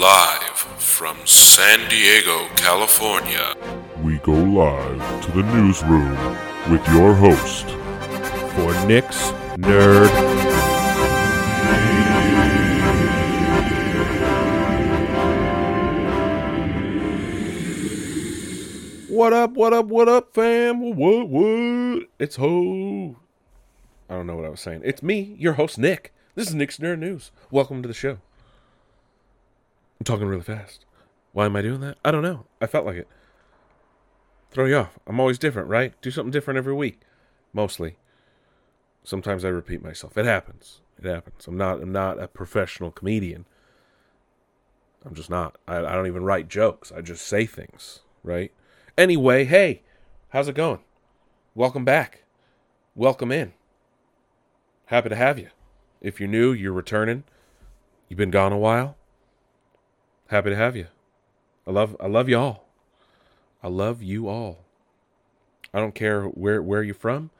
Live from San Diego, California. We go live to the newsroom with your host, for Nick's Nerd. What up, what up, what up, fam? What, what? It's Ho. I don't know what I was saying. It's me, your host, Nick. This is Nick's Nerd News. Welcome to the show. I'm talking really fast. Why am I doing that? I don't know. I felt like it. Throw you off. I'm always different, right? Do something different every week. Mostly. Sometimes I repeat myself. It happens. It happens. I'm not I'm not a professional comedian. I'm just not. I, I don't even write jokes. I just say things, right? Anyway, hey, how's it going? Welcome back. Welcome in. Happy to have you. If you're new, you're returning. You've been gone a while. Happy to have you. I love I love you all. I love you all. I don't care where where you're from,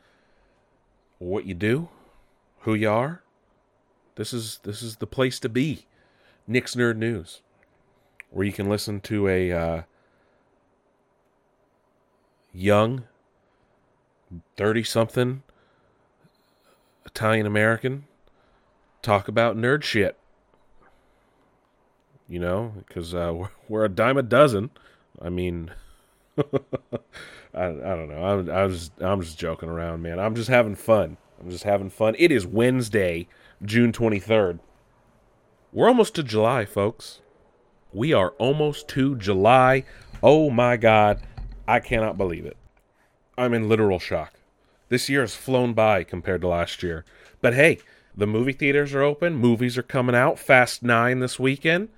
what you do, who you are. This is this is the place to be. Nick's Nerd News, where you can listen to a uh, young, thirty something Italian American talk about nerd shit you know, because uh, we're, we're, a dime a dozen. I mean, I, I don't know. I'm, I I'm just joking around, man. I'm just having fun. I'm just having fun. It is Wednesday, June 23rd. We're almost to July, folks. We are almost to July. Oh my God. I cannot believe it. I'm in literal shock. This year has flown by compared to last year. But hey, the movie theaters are open. Movies are coming out. Fast 9 this weekend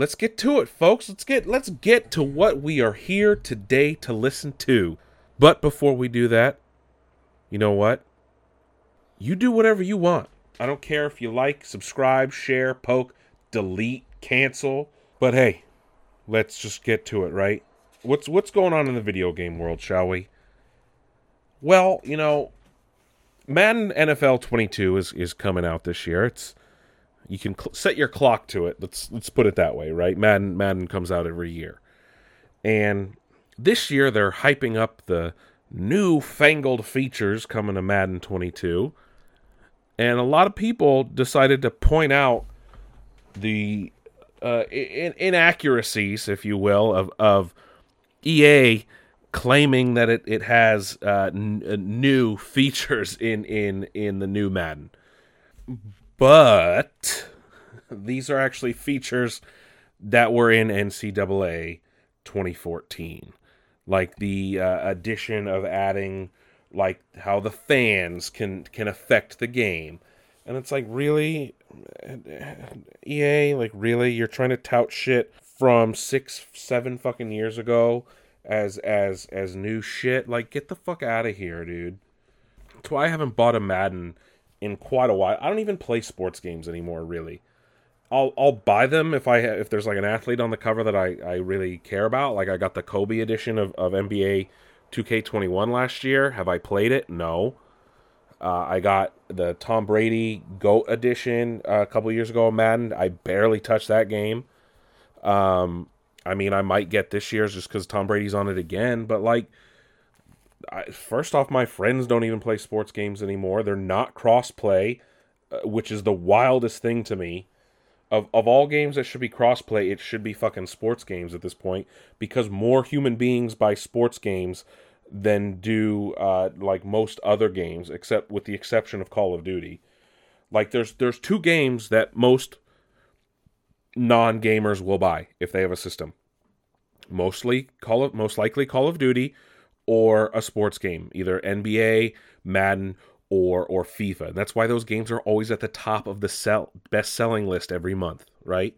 let's get to it, folks. Let's get let's get to what we are here today to listen to. But before we do that, you know what? You do whatever you want. I don't care if you like, subscribe, share, poke, delete, cancel. But hey, let's just get to it, right? What's what's going on in the video game world, shall we? Well, you know, Madden NFL 22 is is coming out this year. It's you can cl- set your clock to it. Let's let's put it that way, right? Madden Madden comes out every year, and this year they're hyping up the new fangled features coming to Madden 22, and a lot of people decided to point out the uh, in- inaccuracies, if you will, of of EA claiming that it, it has uh, n- uh, new features in in in the new Madden but these are actually features that were in NCAA 2014, like the uh, addition of adding like how the fans can can affect the game, and it's like really, EA, like really, you're trying to tout shit from six, seven fucking years ago as as as new shit. Like, get the fuck out of here, dude. That's why I haven't bought a Madden in quite a while. I don't even play sports games anymore, really. I'll I'll buy them if I if there's like an athlete on the cover that I, I really care about. Like I got the Kobe edition of, of NBA 2K21 last year. Have I played it? No. Uh, I got the Tom Brady GOAT edition uh, a couple years ago Madden. I barely touched that game. Um, I mean, I might get this year's just because Tom Brady's on it again. But like, I, first off, my friends don't even play sports games anymore. They're not cross play, uh, which is the wildest thing to me. Of of all games that should be cross play, it should be fucking sports games at this point because more human beings buy sports games than do uh, like most other games, except with the exception of Call of Duty. Like there's there's two games that most non gamers will buy if they have a system. Mostly Call of most likely Call of Duty or a sports game, either NBA, Madden, or or FIFA. And that's why those games are always at the top of the sell, best selling list every month, right?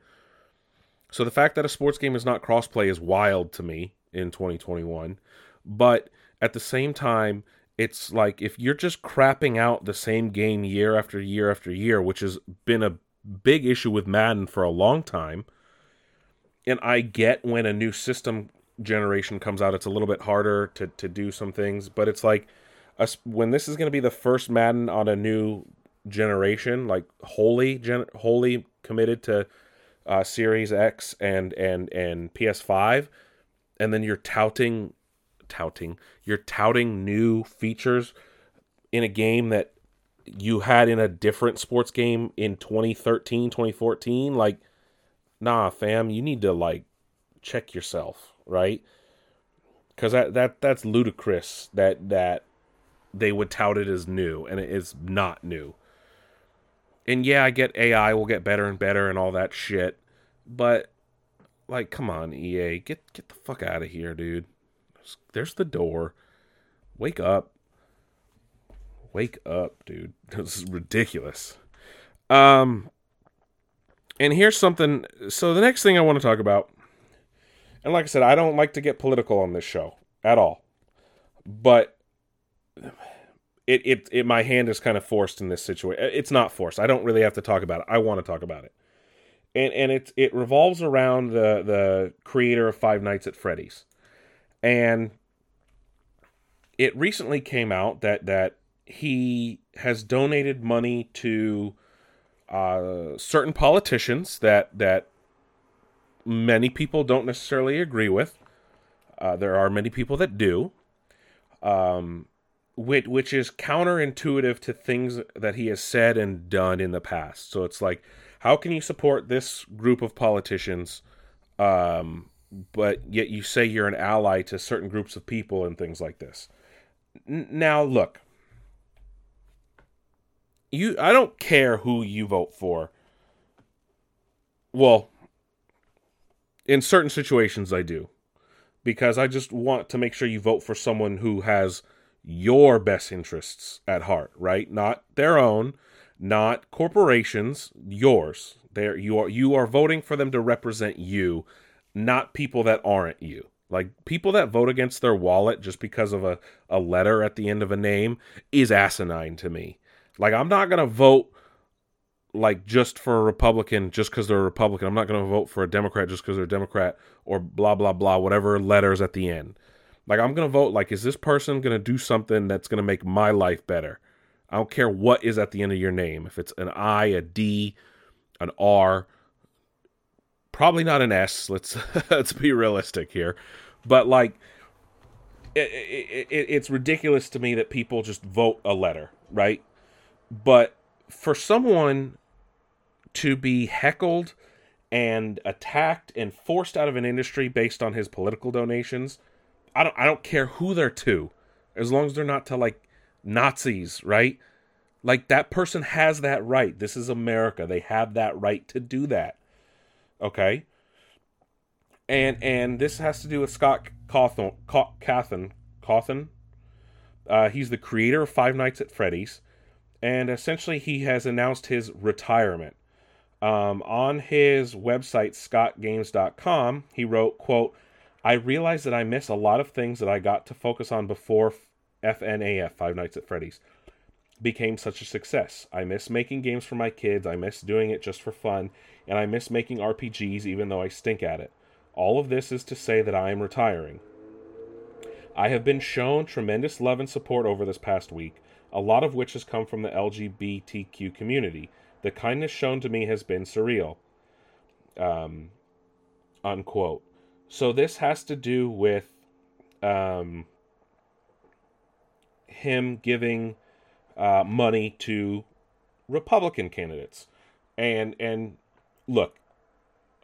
So the fact that a sports game is not crossplay is wild to me in 2021. But at the same time, it's like if you're just crapping out the same game year after year after year, which has been a big issue with Madden for a long time. And I get when a new system generation comes out, it's a little bit harder to to do some things. But it's like us when this is going to be the first Madden on a new generation, like wholly gen- wholly committed to uh, Series X and and and PS5, and then you're touting, touting, you're touting new features in a game that you had in a different sports game in 2013, 2014. Like, nah, fam, you need to like check yourself, right? Because that that that's ludicrous that that they would tout it as new, and it is not new and yeah, I get AI will get better and better and all that shit, but like, come on, EA, get get the fuck out of here, dude. There's, there's the door. Wake up. Wake up, dude. This is ridiculous. Um, and here's something. So the next thing I want to talk about, and like I said, I don't like to get political on this show at all, but it, it, it my hand is kind of forced in this situation. It's not forced. I don't really have to talk about it. I want to talk about it. And and it it revolves around the the creator of Five Nights at Freddy's. And it recently came out that that he has donated money to uh, certain politicians that that many people don't necessarily agree with. Uh, there are many people that do. Um, which which is counterintuitive to things that he has said and done in the past. So it's like, how can you support this group of politicians, um, but yet you say you're an ally to certain groups of people and things like this? N- now, look, you I don't care who you vote for. Well, in certain situations, I do, because I just want to make sure you vote for someone who has your best interests at heart, right? Not their own, not corporations, yours. There you are you are voting for them to represent you, not people that aren't you. Like people that vote against their wallet just because of a, a letter at the end of a name is asinine to me. Like I'm not gonna vote like just for a Republican just because they're a Republican. I'm not gonna vote for a Democrat just because they're a Democrat or blah blah blah, whatever letters at the end. Like I'm gonna vote. Like, is this person gonna do something that's gonna make my life better? I don't care what is at the end of your name. If it's an I, a D, an R, probably not an S. Let's let's be realistic here. But like, it, it, it, it's ridiculous to me that people just vote a letter, right? But for someone to be heckled and attacked and forced out of an industry based on his political donations I don't I don't care who they're to, as long as they're not to like Nazis, right? Like that person has that right. This is America. They have that right to do that. Okay? And and this has to do with Scott Cawthon Cawthon Cawthon. Uh, he's the creator of Five Nights at Freddy's, and essentially he has announced his retirement. Um, on his website scottgames.com, he wrote, "quote I realize that I miss a lot of things that I got to focus on before FNAF, Five Nights at Freddy's, became such a success. I miss making games for my kids, I miss doing it just for fun, and I miss making RPGs even though I stink at it. All of this is to say that I am retiring. I have been shown tremendous love and support over this past week, a lot of which has come from the LGBTQ community. The kindness shown to me has been surreal. Um, unquote. So this has to do with um, him giving uh, money to Republican candidates, and and look,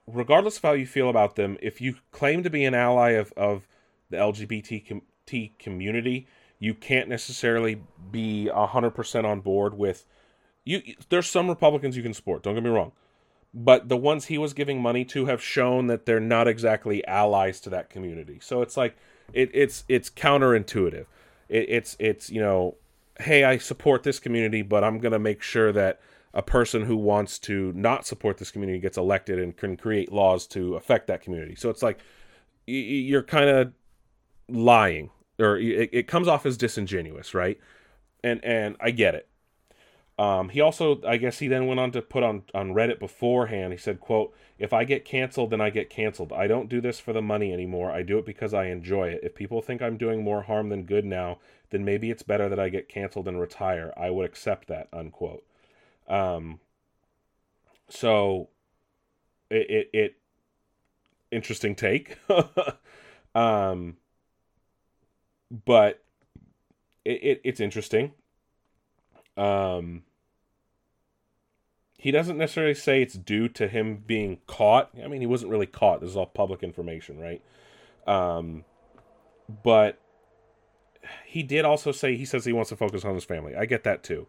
regardless of how you feel about them, if you claim to be an ally of of the LGBT com- community, you can't necessarily be hundred percent on board with you. There's some Republicans you can support. Don't get me wrong but the ones he was giving money to have shown that they're not exactly allies to that community. So it's like it, it's it's counterintuitive. It, it's it's you know, hey, I support this community, but I'm gonna make sure that a person who wants to not support this community gets elected and can create laws to affect that community. So it's like you're kind of lying, or it, it comes off as disingenuous, right? And and I get it. Um, he also, I guess, he then went on to put on on Reddit beforehand. He said, "quote If I get canceled, then I get canceled. I don't do this for the money anymore. I do it because I enjoy it. If people think I'm doing more harm than good now, then maybe it's better that I get canceled and retire. I would accept that." Unquote. Um. So, it, it, it interesting take. um, but it, it it's interesting. Um, he doesn't necessarily say it's due to him being caught. I mean, he wasn't really caught. This is all public information, right? Um, but he did also say he says he wants to focus on his family. I get that too.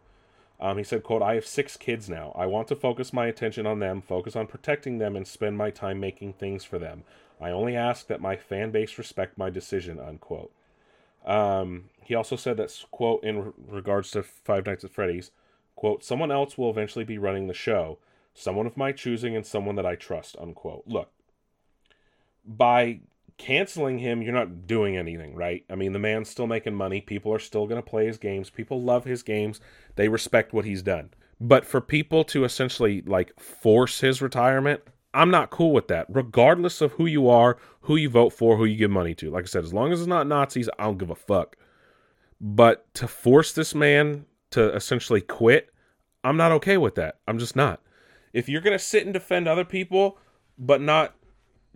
Um, he said, "quote I have six kids now. I want to focus my attention on them, focus on protecting them, and spend my time making things for them. I only ask that my fan base respect my decision." Unquote. Um, he also said that quote in regards to Five Nights at Freddy's, quote Someone else will eventually be running the show, someone of my choosing and someone that I trust. Unquote. Look, by canceling him, you're not doing anything, right? I mean, the man's still making money. People are still going to play his games. People love his games. They respect what he's done. But for people to essentially like force his retirement, I'm not cool with that. Regardless of who you are, who you vote for, who you give money to. Like I said, as long as it's not Nazis, I don't give a fuck. But to force this man to essentially quit, I'm not okay with that. I'm just not. If you're going to sit and defend other people, but not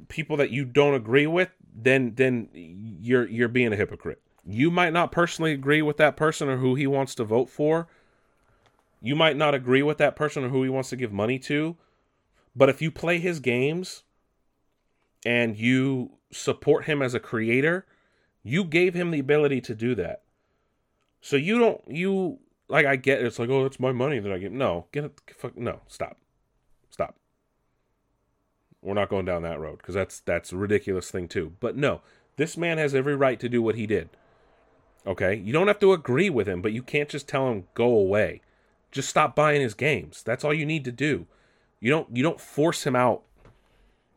people that you don't agree with, then then you're you're being a hypocrite. You might not personally agree with that person or who he wants to vote for. You might not agree with that person or who he wants to give money to. But if you play his games and you support him as a creator, you gave him the ability to do that. So you don't you like I get it's like oh it's my money that I get. No, get it fuck no, stop. Stop. We're not going down that road because that's that's a ridiculous thing too. But no, this man has every right to do what he did. Okay? You don't have to agree with him, but you can't just tell him go away. Just stop buying his games. That's all you need to do. You don't you don't force him out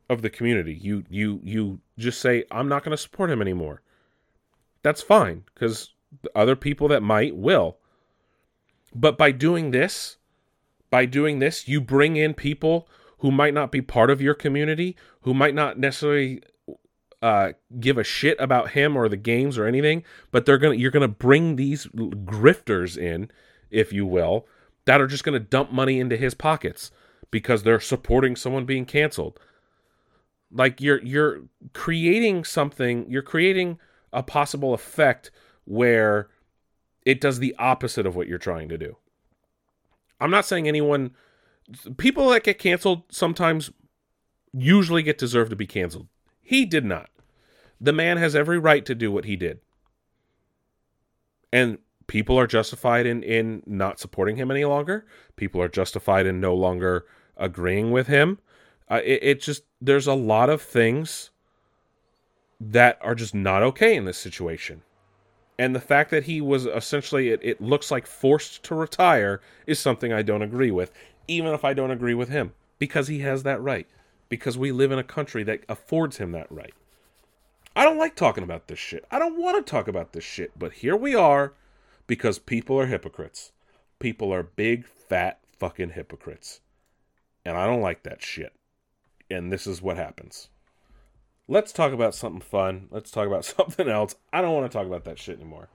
of the community. You you you just say I'm not going to support him anymore. That's fine cuz other people that might will. But by doing this, by doing this, you bring in people who might not be part of your community, who might not necessarily uh, give a shit about him or the games or anything, but they're gonna you're gonna bring these grifters in, if you will, that are just gonna dump money into his pockets because they're supporting someone being canceled. Like you're you're creating something, you're creating a possible effect where it does the opposite of what you're trying to do. I'm not saying anyone people that get canceled sometimes usually get deserved to be canceled. He did not. The man has every right to do what he did. And people are justified in, in not supporting him any longer. People are justified in no longer agreeing with him. Uh, it, it just, there's a lot of things that are just not okay in this situation. And the fact that he was essentially, it, it looks like forced to retire is something I don't agree with even if I don't agree with him, because he has that right, because we live in a country that affords him that right. I don't like talking about this shit. I don't want to talk about this shit, but here we are because people are hypocrites. People are big, fat, fucking hypocrites. And I don't like that shit. And this is what happens. Let's talk about something fun. Let's talk about something else. I don't want to talk about that shit anymore.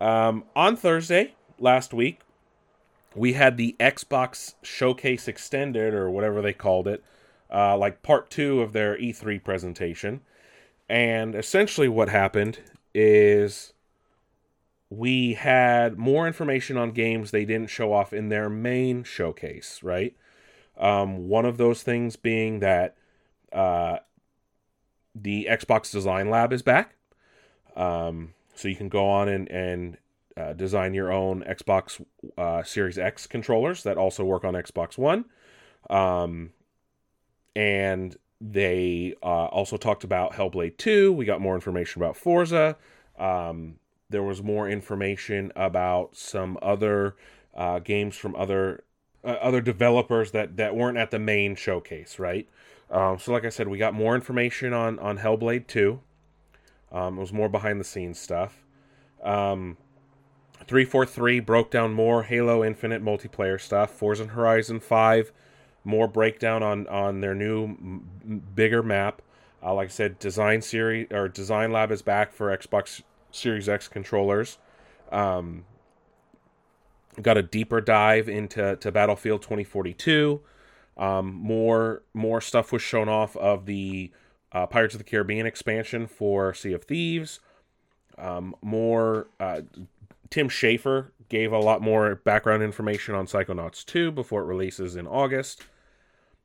Um, on Thursday last week, we had the Xbox Showcase Extended or whatever they called it, uh, like part two of their E3 presentation. And essentially, what happened is we had more information on games they didn't show off in their main showcase, right? Um, one of those things being that uh, the Xbox Design Lab is back. Um, so you can go on and, and uh, design your own Xbox uh, Series X controllers that also work on Xbox One. Um, and they uh, also talked about Hellblade 2. We got more information about Forza. Um, there was more information about some other uh, games from other uh, other developers that, that weren't at the main showcase, right? Um, so, like I said, we got more information on on Hellblade 2. Um, it was more behind the scenes stuff. Um, 343 broke down more Halo Infinite multiplayer stuff. Forza Horizon 5, more breakdown on on their new m- bigger map. Uh, like I said, Design Series or Design Lab is back for Xbox Series X controllers. Um, got a deeper dive into to Battlefield 2042. Um, more more stuff was shown off of the uh, Pirates of the Caribbean expansion for Sea of Thieves. Um, more uh, Tim Schafer gave a lot more background information on Psychonauts 2 before it releases in August.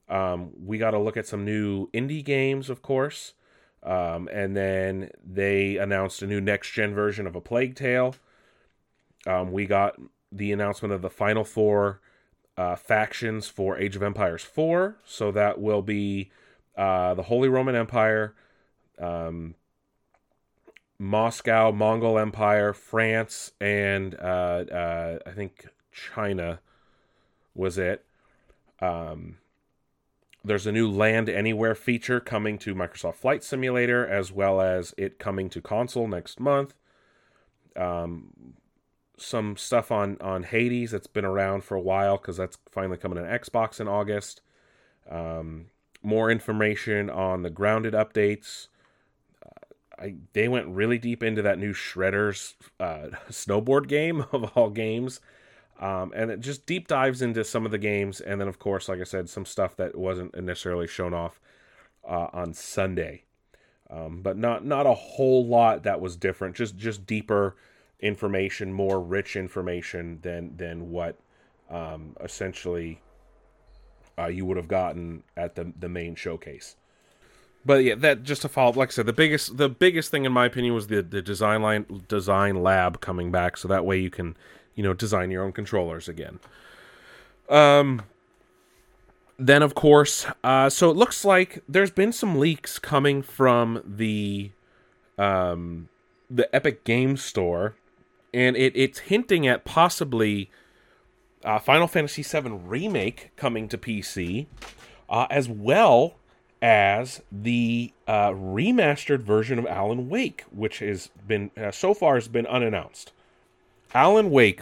Um, we got to look at some new indie games, of course. Um, and then they announced a new next gen version of A Plague Tale. Um, we got the announcement of the final four uh, factions for Age of Empires 4. So that will be uh, the Holy Roman Empire, um, Moscow, Mongol Empire, France, and uh, uh, I think China was it. Um, there's a new Land Anywhere feature coming to Microsoft Flight Simulator, as well as it coming to console next month. Um, some stuff on on Hades that's been around for a while because that's finally coming to Xbox in August. Um, more information on the grounded updates. Uh, I they went really deep into that new Shredder's uh, snowboard game of all games. Um, and it just deep dives into some of the games, and then of course, like I said, some stuff that wasn't necessarily shown off uh, on Sunday, um, but not not a whole lot that was different. Just just deeper information, more rich information than than what um, essentially uh, you would have gotten at the the main showcase. But yeah, that just to follow up, like I said, the biggest the biggest thing in my opinion was the the design line design lab coming back, so that way you can you know design your own controllers again. Um. Then of course, uh, so it looks like there's been some leaks coming from the um the Epic Game Store, and it it's hinting at possibly uh, Final Fantasy VII Remake coming to PC, uh, as well as the uh, remastered version of Alan Wake, which has been uh, so far has been unannounced. Alan Wake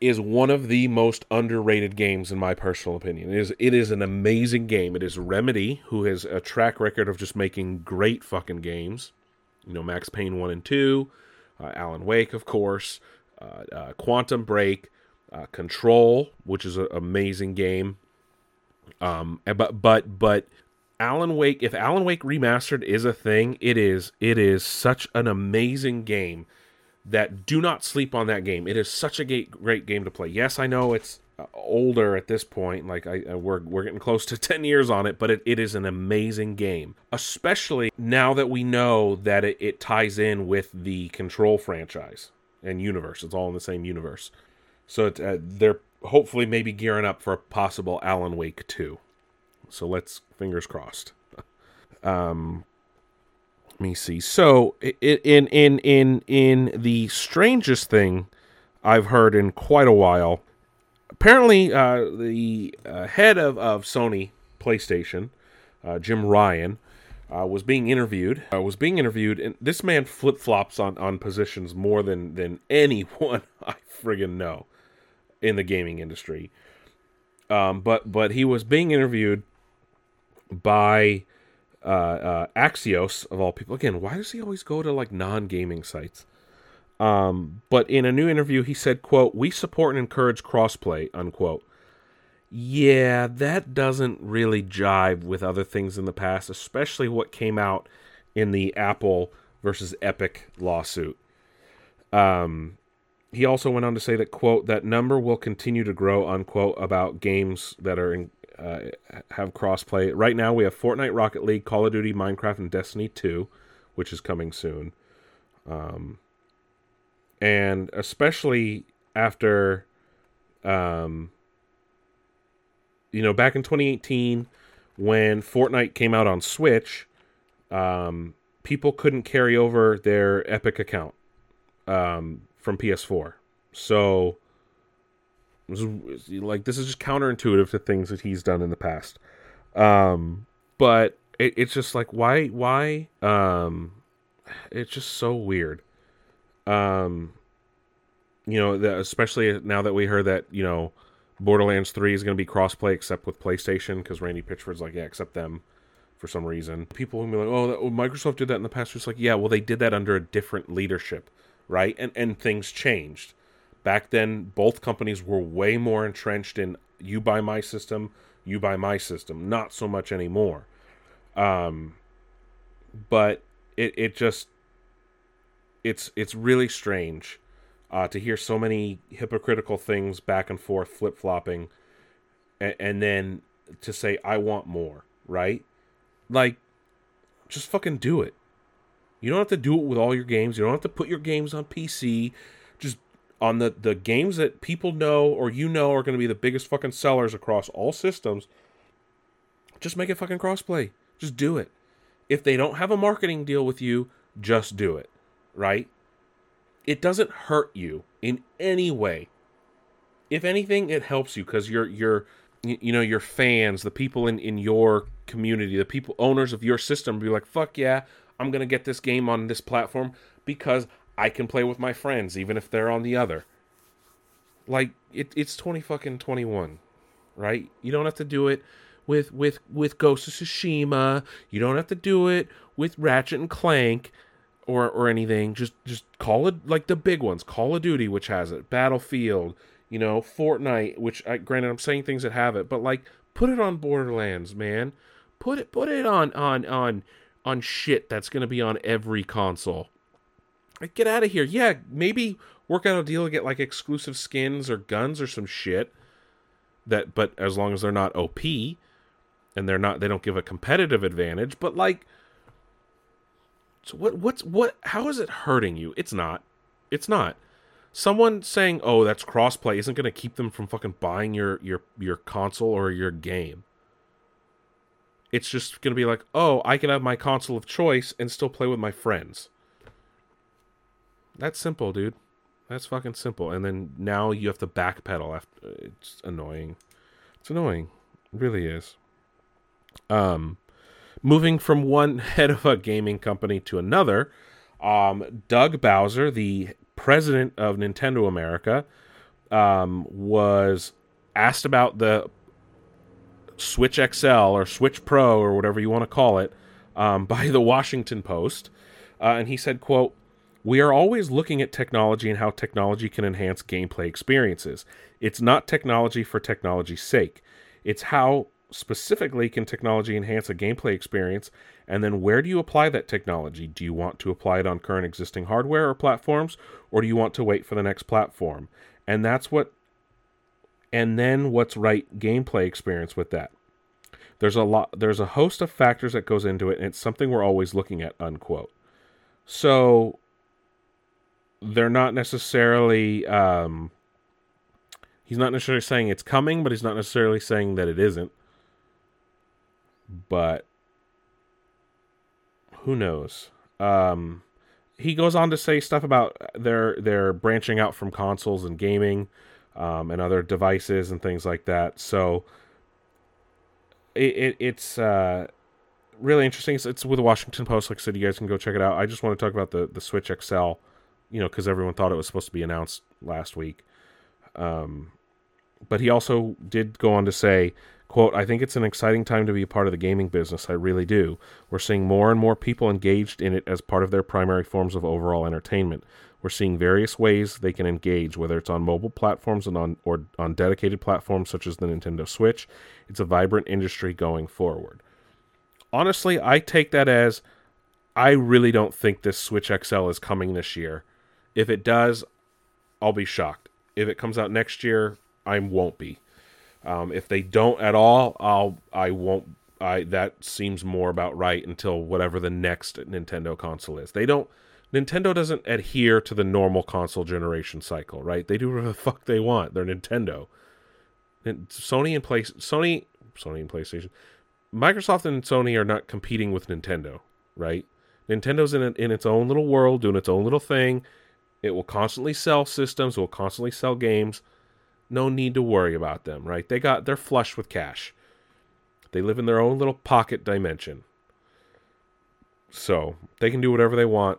is one of the most underrated games in my personal opinion. It is it is an amazing game. It is Remedy who has a track record of just making great fucking games. You know, Max Payne 1 and 2, uh, Alan Wake, of course, uh, uh, Quantum Break, uh, Control, which is an amazing game. Um, but but but Alan Wake, if Alan Wake remastered is a thing, it is it is such an amazing game that do not sleep on that game. It is such a great, great game to play. Yes, I know it's older at this point. Like I, I, we're we're getting close to ten years on it, but it, it is an amazing game, especially now that we know that it, it ties in with the Control franchise and universe. It's all in the same universe, so it, uh, they're hopefully maybe gearing up for a possible Alan Wake two. So let's fingers crossed. Um, let me see. So in in in in the strangest thing I've heard in quite a while. Apparently, uh, the uh, head of, of Sony PlayStation, uh, Jim Ryan, uh, was being interviewed. Uh, was being interviewed, and this man flip flops on, on positions more than than anyone I friggin' know in the gaming industry. Um, but but he was being interviewed by uh, uh, Axios of all people. Again, why does he always go to like non-gaming sites? Um, but in a new interview, he said, "quote We support and encourage crossplay." Unquote. Yeah, that doesn't really jive with other things in the past, especially what came out in the Apple versus Epic lawsuit. Um, he also went on to say that quote that number will continue to grow unquote about games that are in, uh, have crossplay. Right now, we have Fortnite, Rocket League, Call of Duty, Minecraft, and Destiny 2, which is coming soon. Um, and especially after, um, you know, back in 2018, when Fortnite came out on Switch, um, people couldn't carry over their Epic account um, from PS4. So like this is just counterintuitive to things that he's done in the past. Um, but it, it's just like why why um, it's just so weird. Um, you know, the, especially now that we heard that you know Borderlands Three is going to be crossplay except with PlayStation because Randy Pitchford's like yeah, except them for some reason. People will be like, oh, that, oh, Microsoft did that in the past. It's like yeah, well they did that under a different leadership, right? And and things changed Back then, both companies were way more entrenched in you buy my system, You buy my system. Not so much anymore. Um, but it it just it's it's really strange uh, to hear so many hypocritical things back and forth, flip flopping, and, and then to say I want more, right? Like, just fucking do it. You don't have to do it with all your games. You don't have to put your games on PC. Just on the the games that people know or you know are going to be the biggest fucking sellers across all systems. Just make it fucking crossplay. Just do it. If they don't have a marketing deal with you, just do it, right? It doesn't hurt you in any way. If anything, it helps you because you're you're you know your fans, the people in in your community, the people owners of your system, be like, fuck yeah, I'm gonna get this game on this platform because I can play with my friends, even if they're on the other. Like it, it's twenty fucking twenty one, right? You don't have to do it with with with Ghost of Tsushima. You don't have to do it with Ratchet and Clank or or anything. Just just call it like the big ones. Call of Duty, which has it. Battlefield. You know, Fortnite, which I, granted I'm saying things that have it, but like put it on Borderlands, man. Put it put it on on on on shit that's gonna be on every console. Like, get out of here. Yeah, maybe work out a deal to get like exclusive skins or guns or some shit. That, but as long as they're not OP, and they're not, they don't give a competitive advantage. But like, so what? What's what? How is it hurting you? It's not. It's not. Someone saying, "Oh, that's crossplay," isn't going to keep them from fucking buying your your your console or your game. It's just going to be like, "Oh, I can have my console of choice and still play with my friends." That's simple, dude. That's fucking simple. And then now you have to backpedal. After it's annoying. It's annoying. It really is. Um, moving from one head of a gaming company to another, um, Doug Bowser, the president of Nintendo America, um, was asked about the Switch XL or Switch Pro or whatever you want to call it um, by the Washington Post, uh, and he said, "quote We are always looking at technology and how technology can enhance gameplay experiences. It's not technology for technology's sake. It's how specifically can technology enhance a gameplay experience? And then where do you apply that technology? Do you want to apply it on current existing hardware or platforms or do you want to wait for the next platform? And that's what and then what's right gameplay experience with that? There's a lot there's a host of factors that goes into it and it's something we're always looking at unquote. So they're not necessarily um he's not necessarily saying it's coming but he's not necessarily saying that it isn't but who knows? Um, he goes on to say stuff about their their branching out from consoles and gaming um, and other devices and things like that. So it, it it's uh, really interesting. It's, it's with the Washington Post. Like I said, you guys can go check it out. I just want to talk about the the Switch XL, you know, because everyone thought it was supposed to be announced last week. Um, but he also did go on to say Quote, I think it's an exciting time to be a part of the gaming business. I really do. We're seeing more and more people engaged in it as part of their primary forms of overall entertainment. We're seeing various ways they can engage, whether it's on mobile platforms and on or on dedicated platforms such as the Nintendo Switch. It's a vibrant industry going forward. Honestly, I take that as I really don't think this Switch XL is coming this year. If it does, I'll be shocked. If it comes out next year, I won't be. Um, if they don't at all, I'll I won't. I that seems more about right until whatever the next Nintendo console is. They don't. Nintendo doesn't adhere to the normal console generation cycle, right? They do whatever the fuck they want. They're Nintendo. And Sony and Play Sony Sony and PlayStation, Microsoft and Sony are not competing with Nintendo, right? Nintendo's in in its own little world, doing its own little thing. It will constantly sell systems. It will constantly sell games no need to worry about them, right? They got they're flush with cash. They live in their own little pocket dimension. So, they can do whatever they want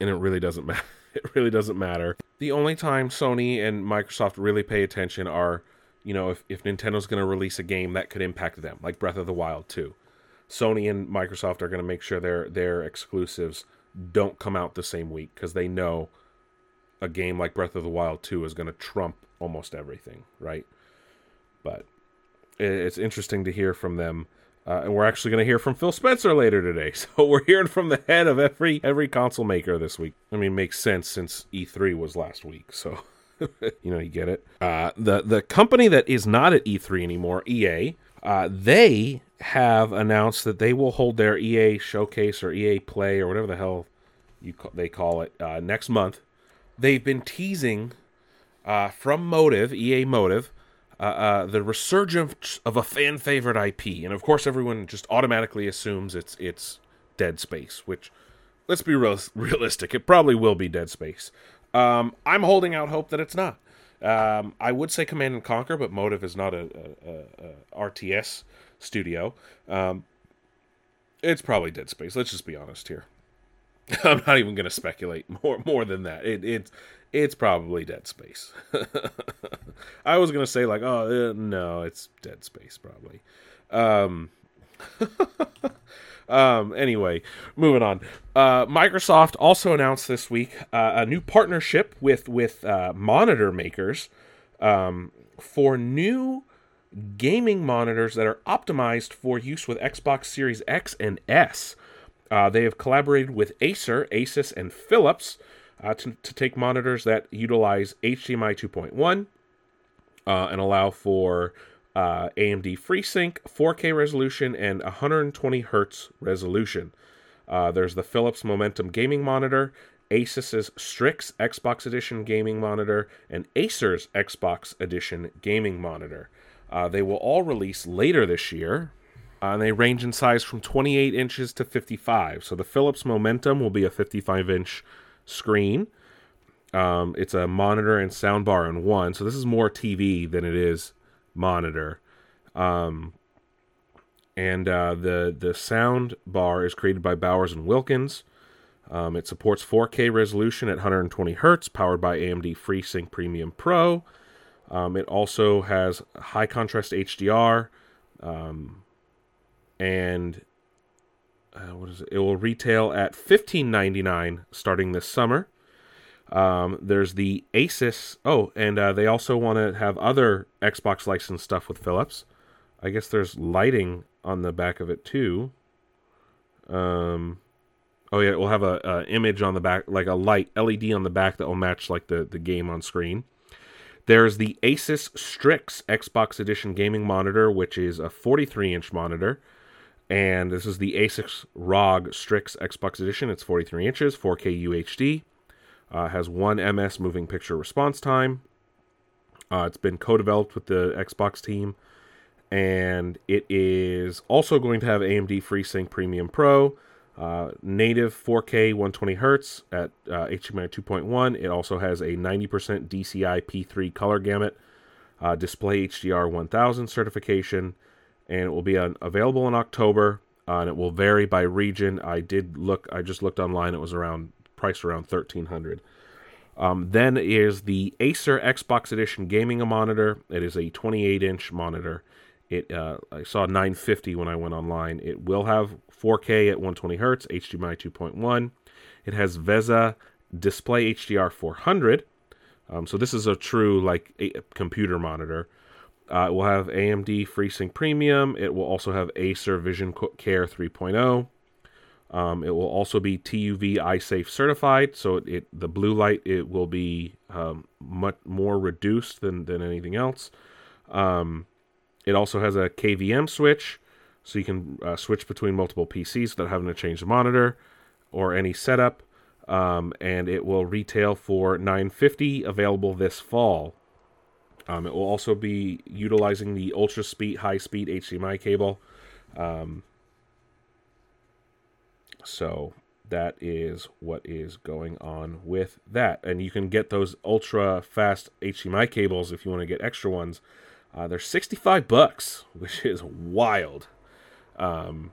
and it really doesn't matter. It really doesn't matter. The only time Sony and Microsoft really pay attention are, you know, if, if Nintendo's going to release a game that could impact them, like Breath of the Wild 2. Sony and Microsoft are going to make sure their their exclusives don't come out the same week because they know a game like Breath of the Wild 2 is going to trump almost everything, right? But it's interesting to hear from them. Uh, and we're actually going to hear from Phil Spencer later today. So we're hearing from the head of every every console maker this week. I mean, makes sense since E3 was last week. So you know, you get it. Uh, the the company that is not at E3 anymore, EA, uh, they have announced that they will hold their EA showcase or EA Play or whatever the hell you ca- they call it uh, next month. They've been teasing uh, from Motive, EA Motive, uh, uh, the resurgence of a fan favorite IP, and of course, everyone just automatically assumes it's it's Dead Space, which let's be real, realistic, it probably will be Dead Space. Um, I'm holding out hope that it's not. Um, I would say Command and Conquer, but Motive is not a, a, a RTS studio. Um, it's probably Dead Space. Let's just be honest here. I'm not even going to speculate more more than that. It, it's it's probably Dead Space. I was going to say like, oh uh, no, it's Dead Space probably. Um, um, anyway, moving on. Uh, Microsoft also announced this week uh, a new partnership with with uh, monitor makers um, for new gaming monitors that are optimized for use with Xbox Series X and S. Uh, they have collaborated with Acer, Asus, and Philips uh, to, to take monitors that utilize HDMI 2.1 uh, and allow for uh, AMD FreeSync, 4K resolution, and 120 hertz resolution. Uh, there's the Philips Momentum gaming monitor, Asus's Strix Xbox Edition gaming monitor, and Acer's Xbox Edition gaming monitor. Uh, they will all release later this year, uh, and they range in size from 28 inches to 55. So the Philips Momentum will be a 55 inch screen. Um, it's a monitor and soundbar in one, so this is more TV than it is monitor. Um, and uh, the the sound bar is created by Bowers and Wilkins. Um, it supports 4K resolution at 120 hertz, powered by AMD FreeSync Premium Pro. Um, it also has high contrast HDR, um, and uh, what is it? It will retail at 15.99 starting this summer. Um, there's the Asus. Oh, and uh, they also want to have other Xbox licensed stuff with Philips. I guess there's lighting on the back of it too. Um, oh yeah, we'll have a, a image on the back, like a light LED on the back that will match like the the game on screen. There's the Asus Strix Xbox Edition gaming monitor, which is a 43 inch monitor. And this is the Asus ROG Strix Xbox Edition. It's 43 inches, 4K UHD. Uh, has one MS moving picture response time. Uh, it's been co-developed with the Xbox team, and it is also going to have AMD FreeSync Premium Pro, uh, native 4K 120 hertz at uh, HDMI 2.1. It also has a 90% DCI P3 color gamut, uh, display HDR 1000 certification, and it will be on, available in October. Uh, and it will vary by region. I did look. I just looked online. It was around priced around thirteen hundred. Um, then is the Acer Xbox Edition gaming monitor. It is a 28 inch monitor. It uh, I saw 950 when I went online. It will have 4K at 120 hertz, HDMI 2.1. It has VESA Display HDR 400. Um, so this is a true like a computer monitor. Uh, it will have AMD FreeSync Premium. It will also have Acer Vision Care 3.0. Um, it will also be TUV Eyesafe certified, so it, it the blue light it will be um, much more reduced than than anything else. Um, it also has a KVM switch, so you can uh, switch between multiple PCs without having to change the monitor or any setup. Um, and it will retail for 950, available this fall. Um, it will also be utilizing the ultra speed, high speed HDMI cable. Um, so that is what is going on with that. And you can get those ultra fast HDMI cables if you want to get extra ones. Uh, they're 65 bucks, which is wild. Um,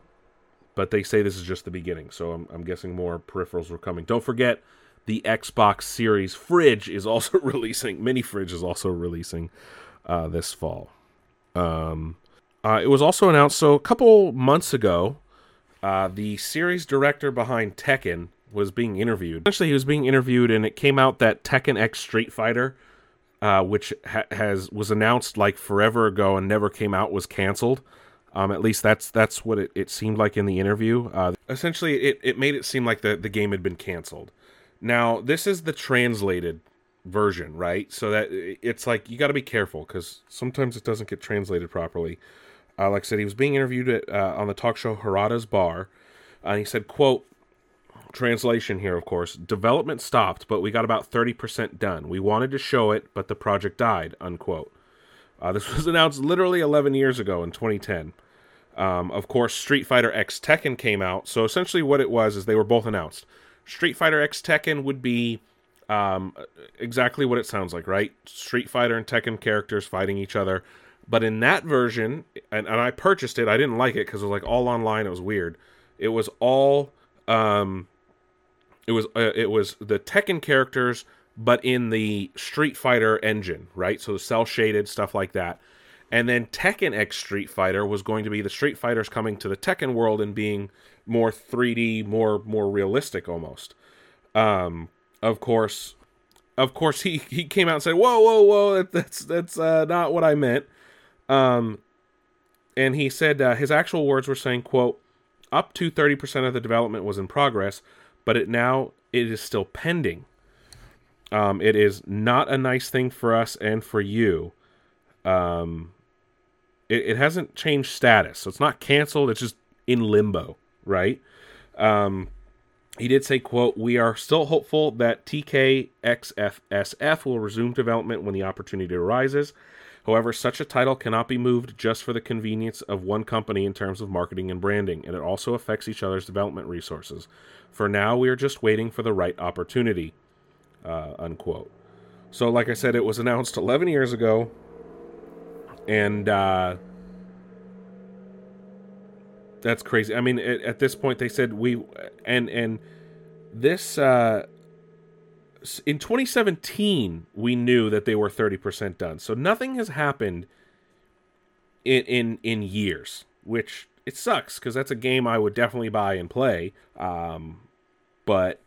but they say this is just the beginning, so I'm, I'm guessing more peripherals are coming. Don't forget, the Xbox Series fridge is also releasing. Mini fridge is also releasing uh, this fall. Um, uh, it was also announced. So a couple months ago, uh, the series director behind Tekken was being interviewed. Actually, he was being interviewed, and it came out that Tekken X Street Fighter uh, which ha- has was announced like forever ago and never came out, was canceled. Um, at least that's that's what it, it seemed like in the interview. Uh, essentially, it, it made it seem like the, the game had been canceled. Now, this is the translated version, right? So that it's like you got to be careful because sometimes it doesn't get translated properly. Uh, like I said, he was being interviewed at, uh, on the talk show Harada's Bar, and he said, "quote Translation here, of course. Development stopped, but we got about thirty percent done. We wanted to show it, but the project died." Unquote. Uh, this was announced literally 11 years ago in 2010. Um, of course, Street Fighter X Tekken came out. So essentially, what it was is they were both announced. Street Fighter X Tekken would be um, exactly what it sounds like, right? Street Fighter and Tekken characters fighting each other. But in that version, and, and I purchased it, I didn't like it because it was like all online. It was weird. It was all, um, it was uh, it was the Tekken characters, but in the Street Fighter engine, right? So cell shaded stuff like that. And then Tekken X Street Fighter was going to be the Street Fighters coming to the Tekken world and being more 3D, more more realistic almost. Um, of course, of course, he he came out and said, "Whoa, whoa, whoa! That's that's uh, not what I meant." Um, and he said uh, his actual words were saying, "quote Up to thirty percent of the development was in progress, but it now it is still pending. Um, it is not a nice thing for us and for you. Um, it, it hasn't changed status, so it's not canceled. It's just in limbo, right? Um, he did say, "quote We are still hopeful that TKXFSF will resume development when the opportunity arises. However, such a title cannot be moved just for the convenience of one company in terms of marketing and branding, and it also affects each other's development resources. For now, we are just waiting for the right opportunity." Uh, unquote. So, like I said, it was announced 11 years ago, and uh, that's crazy. I mean, at, at, this point, they said we and and this uh, in 2017 we knew that they were 30% done. So nothing has happened in in in years, which it sucks because that's a game I would definitely buy and play. Um, but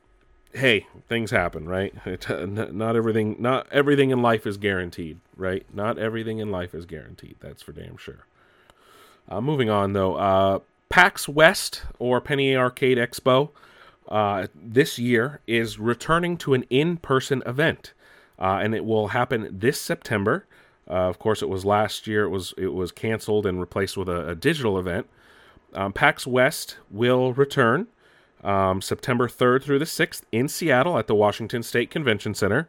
hey, things happen, right? It, not everything, not everything in life is guaranteed, right? Not everything in life is guaranteed. That's for damn sure. Uh, moving on though, uh, PAX West or Penny Arcade Expo uh, this year is returning to an in-person event, uh, and it will happen this September. Uh, of course, it was last year. It was it was canceled and replaced with a, a digital event. Um, PAX West will return um, September 3rd through the 6th in Seattle at the Washington State Convention Center.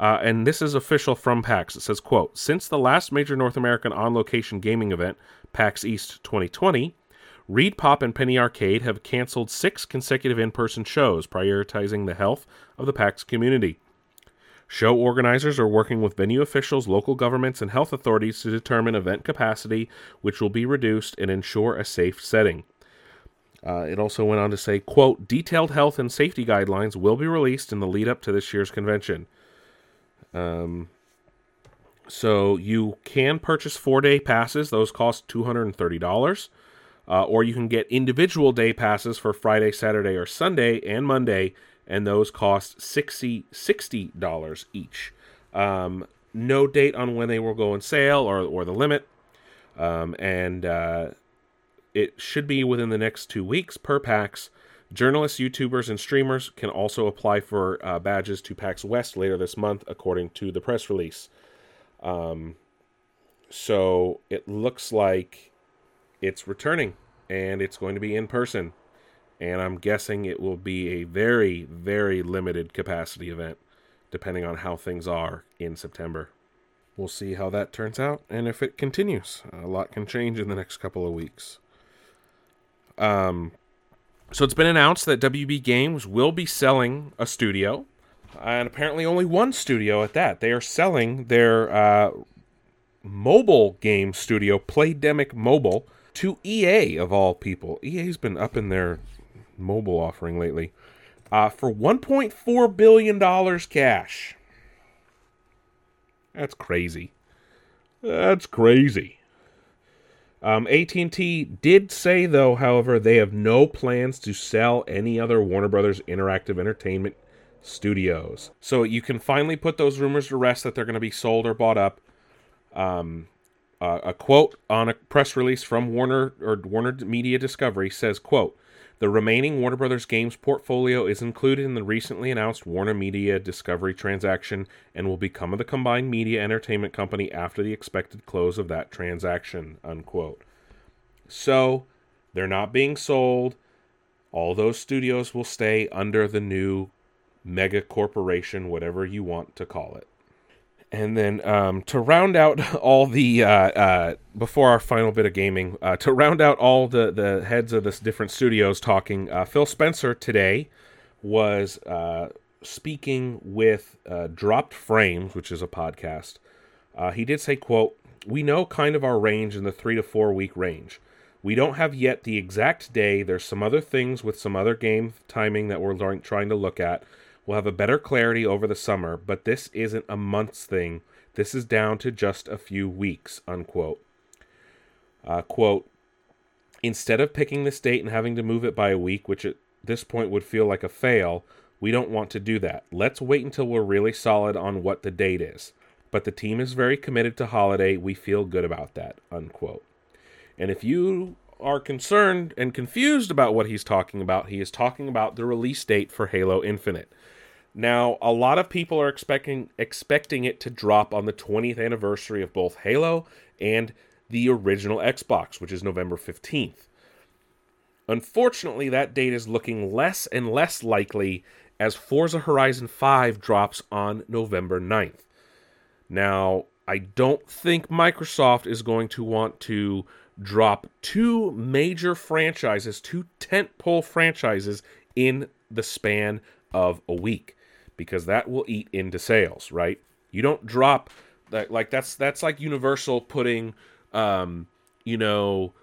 Uh, and this is official from PAX. It says, quote, Since the last major North American on-location gaming event, PAX East 2020, ReedPop and Penny Arcade have canceled six consecutive in-person shows, prioritizing the health of the PAX community. Show organizers are working with venue officials, local governments, and health authorities to determine event capacity, which will be reduced and ensure a safe setting. Uh, it also went on to say, quote, detailed health and safety guidelines will be released in the lead up to this year's convention. Um, so you can purchase four day passes, those cost $230. Uh, or you can get individual day passes for Friday, Saturday, or Sunday and Monday, and those cost $60, $60 each. Um, no date on when they will go on sale or, or the limit. Um, and uh, it should be within the next two weeks per PAX. Journalists, YouTubers, and streamers can also apply for uh, badges to PAX West later this month, according to the press release. Um, so it looks like it's returning and it's going to be in person. And I'm guessing it will be a very, very limited capacity event, depending on how things are in September. We'll see how that turns out and if it continues. A lot can change in the next couple of weeks. Um, so it's been announced that WB Games will be selling a studio, and apparently only one studio at that. They are selling their uh, mobile game studio, Playdemic Mobile, to EA of all people. EA's been up in their mobile offering lately uh, for 1.4 billion dollars cash. That's crazy. That's crazy. Um, AT&T did say, though, however, they have no plans to sell any other Warner Brothers interactive entertainment Studios. So you can finally put those rumors to rest that they're going to be sold or bought up. Um, uh, a quote on a press release from Warner or Warner Media Discovery says, "quote The remaining Warner Brothers games portfolio is included in the recently announced Warner Media Discovery transaction and will become the combined media entertainment company after the expected close of that transaction." Unquote. So they're not being sold. All those studios will stay under the new mega corporation, whatever you want to call it. And then um, to round out all the uh, uh, before our final bit of gaming, uh, to round out all the the heads of this different studios talking, uh, Phil Spencer today was uh, speaking with uh, Dropped Frames, which is a podcast. he did say, "quote We know kind of our range in the three to four week range. We don't have yet the exact day. There's some other things with some other game timing that we're trying to look at." We'll have a better clarity over the summer, but this isn't a month's thing. This is down to just a few weeks, unquote. Uh, quote, instead of picking this date and having to move it by a week, which at this point would feel like a fail, we don't want to do that. Let's wait until we're really solid on what the date is. But the team is very committed to holiday. We feel good about that, unquote. And if you are concerned and confused about what he's talking about, he is talking about the release date for Halo Infinite. Now, a lot of people are expecting expecting it to drop on the 20th anniversary of both Halo and the original Xbox, which is November 15th. Unfortunately, that date is looking less and less likely as Forza Horizon 5 drops on November 9th. Now, I don't think Microsoft is going to want to drop two major franchises, two tentpole franchises in the span of a week because that will eat into sales, right? You don't drop that like that's that's like Universal putting um you know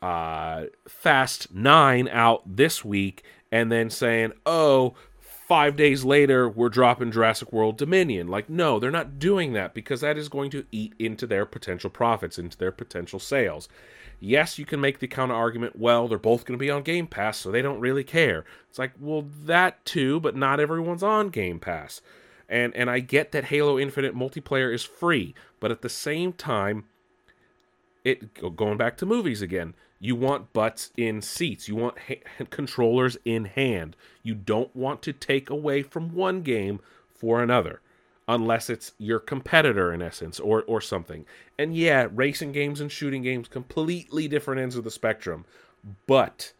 uh Fast 9 out this week and then saying, "Oh, five days later we're dropping Jurassic World Dominion. Like, no, they're not doing that because that is going to eat into their potential profits, into their potential sales. Yes, you can make the counter argument, well, they're both going to be on Game Pass, so they don't really care. It's like, well, that too, but not everyone's on Game Pass. And and I get that Halo Infinite multiplayer is free, but at the same time, it going back to movies again. You want butts in seats. You want ha- controllers in hand. You don't want to take away from one game for another unless it's your competitor in essence or or something. And yeah, racing games and shooting games completely different ends of the spectrum. But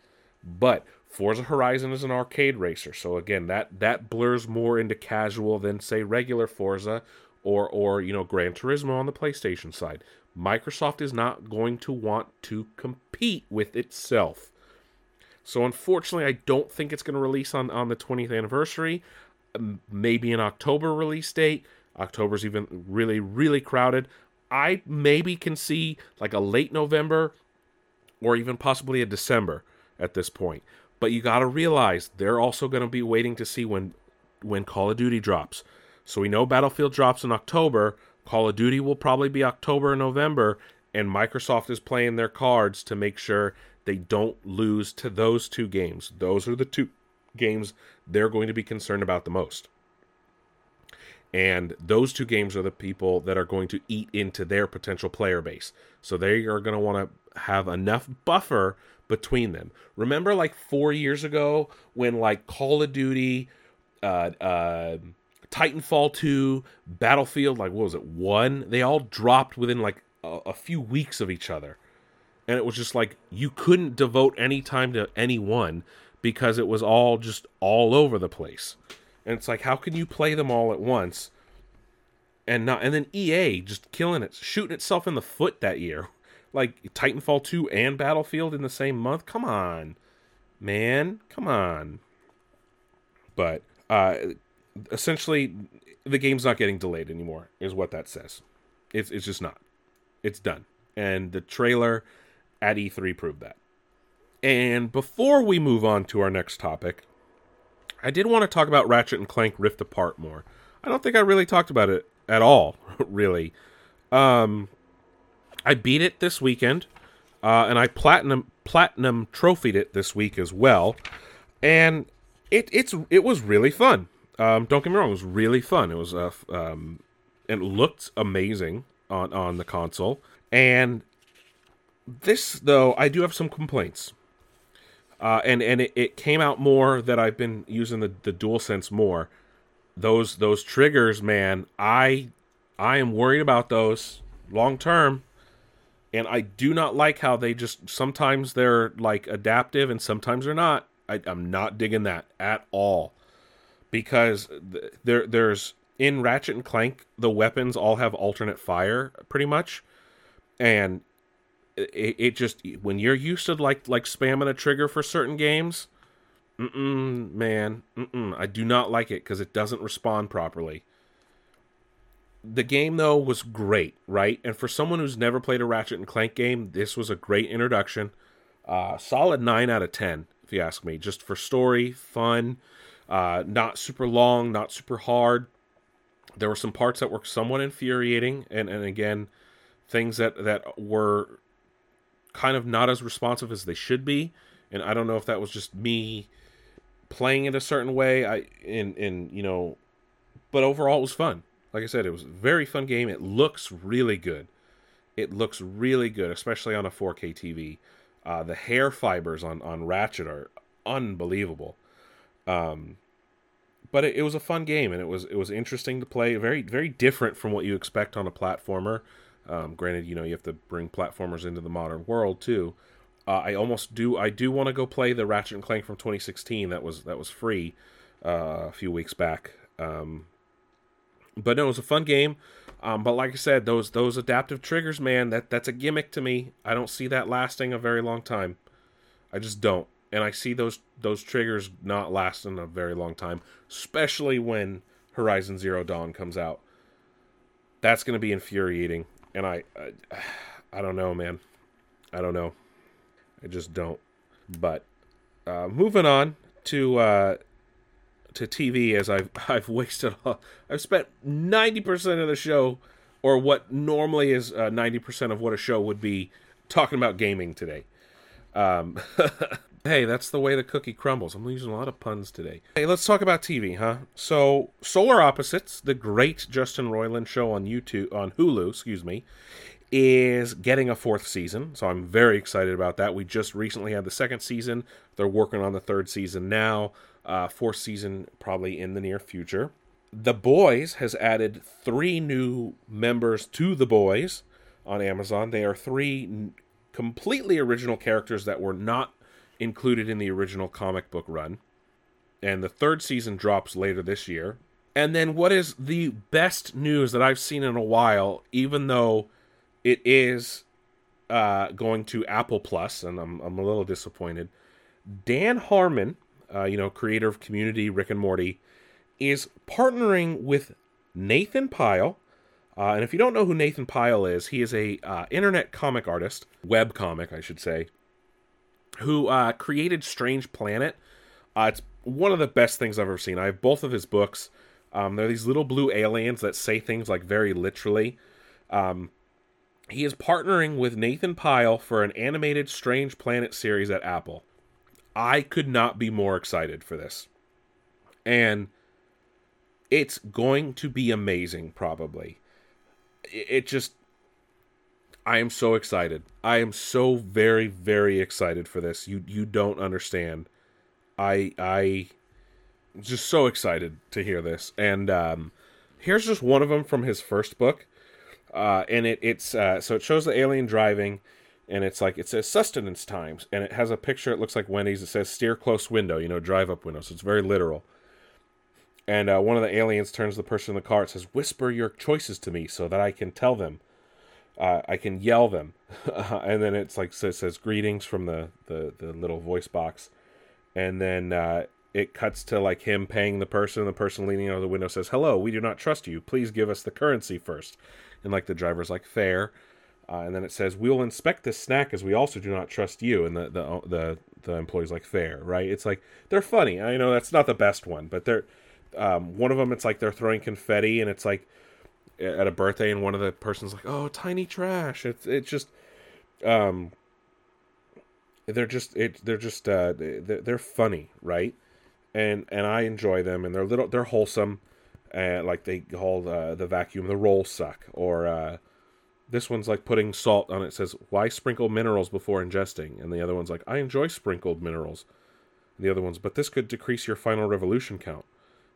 but Forza Horizon is an arcade racer, so again, that that blurs more into casual than say regular Forza or or you know Gran Turismo on the PlayStation side. Microsoft is not going to want to compete with itself. So unfortunately, I don't think it's going to release on on the 20th anniversary maybe an October release date. October's even really, really crowded. I maybe can see like a late November or even possibly a December at this point. But you got to realize they're also going to be waiting to see when when Call of Duty drops. So we know Battlefield drops in October. Call of Duty will probably be October or November, and Microsoft is playing their cards to make sure they don't lose to those two games. Those are the two games they're going to be concerned about the most. And those two games are the people that are going to eat into their potential player base. So they are going to want to have enough buffer between them. Remember, like four years ago, when like Call of Duty, uh, uh, Titanfall 2, Battlefield, like what was it, one? They all dropped within like a, a few weeks of each other. And it was just like you couldn't devote any time to any one because it was all just all over the place. And it's like, how can you play them all at once? And not, and then EA just killing it, shooting itself in the foot that year, like Titanfall two and Battlefield in the same month. Come on, man, come on. But uh, essentially, the game's not getting delayed anymore, is what that says. It's it's just not. It's done, and the trailer at E3 proved that. And before we move on to our next topic, I did want to talk about Ratchet and Clank Rift Apart more. I don't think I really talked about it at all, really. Um, I beat it this weekend, uh, and I platinum platinum trophied it this week as well, and it it's it was really fun. Um, don't get me wrong, it was really fun. It was uh, um, it looked amazing on on the console. And this though, I do have some complaints. Uh, and and it, it came out more that I've been using the the dual sense more. Those those triggers, man, I I am worried about those long term. And I do not like how they just sometimes they're like adaptive and sometimes they're not. I, I'm not digging that at all because th- there there's in Ratchet and Clank the weapons all have alternate fire pretty much, and it, it just when you're used to like like spamming a trigger for certain games, mm man, mm I do not like it because it doesn't respond properly. The game though was great, right? And for someone who's never played a Ratchet and Clank game, this was a great introduction. Uh, solid nine out of ten, if you ask me. Just for story, fun, uh, not super long, not super hard. There were some parts that were somewhat infuriating, and and again, things that that were kind of not as responsive as they should be. And I don't know if that was just me playing it a certain way. I in in you know, but overall it was fun. Like I said, it was a very fun game. It looks really good. It looks really good, especially on a 4K TV. Uh, the hair fibers on on Ratchet are unbelievable. Um, but it, it, was a fun game and it was it was interesting to play. Very very different from what you expect on a platformer. Um, granted, you know you have to bring platformers into the modern world too. Uh, I almost do. I do want to go play the Ratchet and Clank from 2016. That was that was free uh, a few weeks back. Um, but no, it was a fun game. Um, but like I said, those those adaptive triggers, man, that that's a gimmick to me. I don't see that lasting a very long time. I just don't and I see those those triggers not lasting a very long time, especially when Horizon Zero Dawn comes out. That's going to be infuriating, and I, I, I don't know, man. I don't know. I just don't. But uh, moving on to uh, to TV, as I've I've wasted, all, I've spent ninety percent of the show, or what normally is uh, ninety percent of what a show would be, talking about gaming today. Um, Hey, that's the way the cookie crumbles. I'm using a lot of puns today. Hey, let's talk about TV, huh? So, Solar Opposites, the great Justin Roiland show on YouTube, on Hulu, excuse me, is getting a fourth season. So I'm very excited about that. We just recently had the second season. They're working on the third season now. Uh, fourth season probably in the near future. The Boys has added three new members to The Boys on Amazon. They are three completely original characters that were not included in the original comic book run. And the third season drops later this year. And then what is the best news that I've seen in a while, even though it is uh, going to Apple Plus, and I'm, I'm a little disappointed. Dan Harmon, uh, you know, creator of Community, Rick and Morty, is partnering with Nathan Pyle. Uh, and if you don't know who Nathan Pyle is, he is a uh, internet comic artist, web comic, I should say, who uh, created Strange Planet. Uh, it's one of the best things I've ever seen. I have both of his books. Um, they're these little blue aliens that say things like very literally. Um, he is partnering with Nathan Pyle for an animated Strange Planet series at Apple. I could not be more excited for this. And it's going to be amazing, probably. It just I am so excited. I am so very very excited for this. You you don't understand. I I just so excited to hear this. And um here's just one of them from his first book. Uh and it it's uh so it shows the alien driving and it's like it says sustenance times and it has a picture it looks like Wendy's it says steer close window, you know, drive up window. So it's very literal. And uh, one of the aliens turns the person in the car. It says, "Whisper your choices to me, so that I can tell them." Uh, I can yell them, and then it's like so it says greetings from the, the the little voice box, and then uh, it cuts to like him paying the person, the person leaning out of the window says, "Hello, we do not trust you. Please give us the currency first. and like the driver's like fair, uh, and then it says, "We will inspect this snack as we also do not trust you." And the the the the employee's like, "Fair, right?" It's like they're funny. I know that's not the best one, but they're um, one of them. It's like they're throwing confetti, and it's like at a birthday and one of the persons like, "Oh, tiny trash." It's it's just um they're just it they're just uh they're, funny, right? and and I enjoy them, and they're little, they're wholesome, and like they call uh, the vacuum the roll suck, or uh, this one's like putting salt on it. Says why sprinkle minerals before ingesting, and the other one's like I enjoy sprinkled minerals. and The other one's, but this could decrease your final revolution count.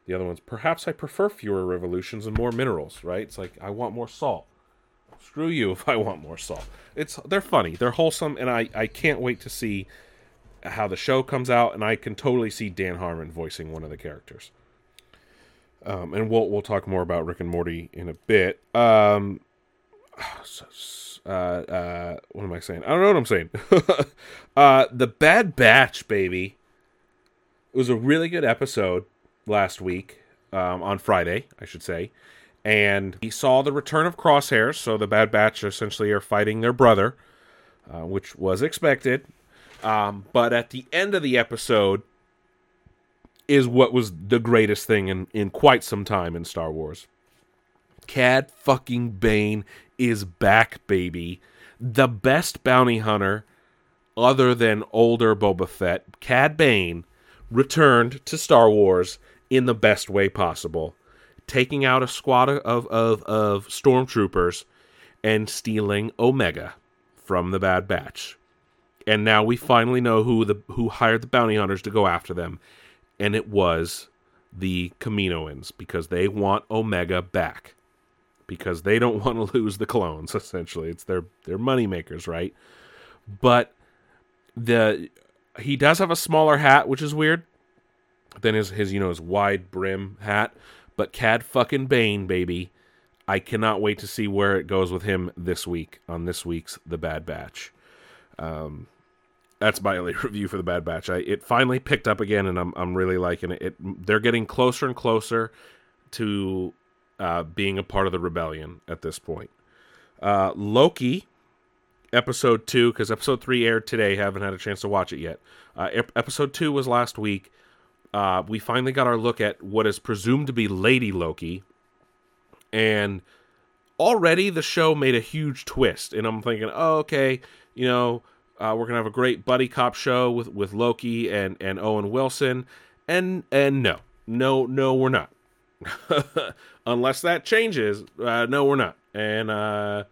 The other one's, perhaps I prefer fewer revolutions and more minerals, right? It's like, I want more salt. Screw you if I want more salt. It's they're funny, they're wholesome, and I, I can't wait to see how the show comes out, and I can totally see Dan Harmon voicing one of the characters. Um, and we'll we'll talk more about Rick and Morty in a bit. Um, uh, uh, what am I saying? I don't know what I'm saying. uh, the Bad Batch, baby. It was a really good episode last week um, on Friday, I should say, and he saw the return of Crosshairs. So the Bad Batch essentially are fighting their brother, uh, which was expected. Um, but at the end of the episode is what was the greatest thing in, in quite some time in Star Wars. Cad fucking Bane is back, baby. The best bounty hunter, other than older Boba Fett, Cad Bane, returned to Star Wars in the best way possible, taking out a squad of, of, of stormtroopers and stealing Omega from the Bad Batch. And now we finally know who the who hired the bounty hunters to go after them, and it was the Kaminoans because they want Omega back because they don't want to lose the clones. Essentially, it's their their money makers, right? But the he does have a smaller hat, which is weird than his his you know his wide brim hat. But Cad fucking Bane, baby, I cannot wait to see where it goes with him this week on this week's The Bad Batch. Um, that's my only review for The Bad Batch. I, it finally picked up again, and I'm I'm really liking it. it they're getting closer and closer to uh, being a part of the rebellion at this point. Uh, Loki episode two because episode three aired today. Haven't had a chance to watch it yet. Uh, episode two was last week. Uh, we finally got our look at what is presumed to be Lady Loki, and already the show made a huge twist. And I'm thinking, oh, okay, you know, uh, we're gonna have a great buddy cop show with with Loki and and Owen Wilson, and and no, no, no, we're not. Unless that changes, uh, no, we're not. And uh,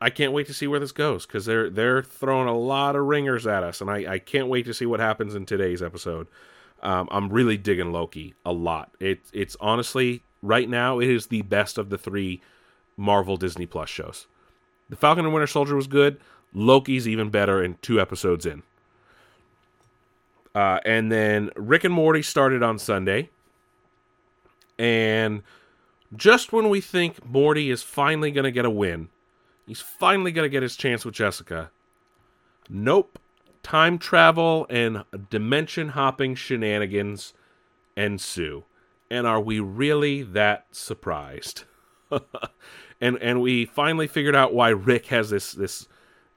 I can't wait to see where this goes because they're they're throwing a lot of ringers at us, and I, I can't wait to see what happens in today's episode. Um, I'm really digging Loki a lot. It, it's honestly right now it is the best of the three Marvel Disney Plus shows. The Falcon and Winter Soldier was good. Loki's even better in two episodes in. Uh, and then Rick and Morty started on Sunday. And just when we think Morty is finally going to get a win, he's finally going to get his chance with Jessica. Nope. Time travel and dimension hopping shenanigans ensue. And are we really that surprised? and and we finally figured out why Rick has this this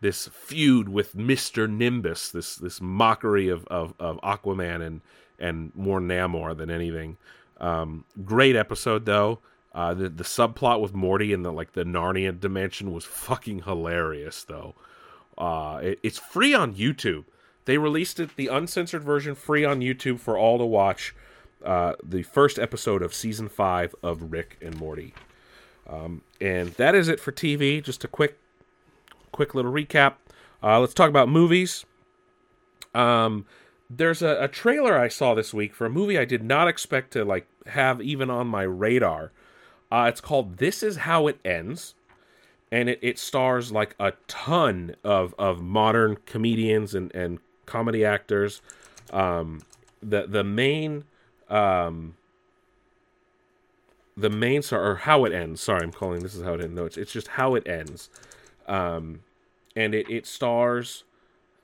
this feud with Mister Nimbus, this this mockery of, of, of Aquaman and and more Namor than anything. Um, great episode though. Uh, the the subplot with Morty and the like the Narnia dimension was fucking hilarious though. Uh, it, it's free on YouTube. They released it the uncensored version free on YouTube for all to watch. Uh, the first episode of season five of Rick and Morty. Um, and that is it for TV. Just a quick, quick little recap. Uh, let's talk about movies. Um, there's a, a, trailer I saw this week for a movie I did not expect to like have even on my radar. Uh, it's called This Is How It Ends, and it, it stars like a ton of of modern comedians and and comedy actors. Um, the the main um, the main star or how it ends. Sorry, I'm calling this is how it ends. No, it's it's just how it ends. Um, and it it stars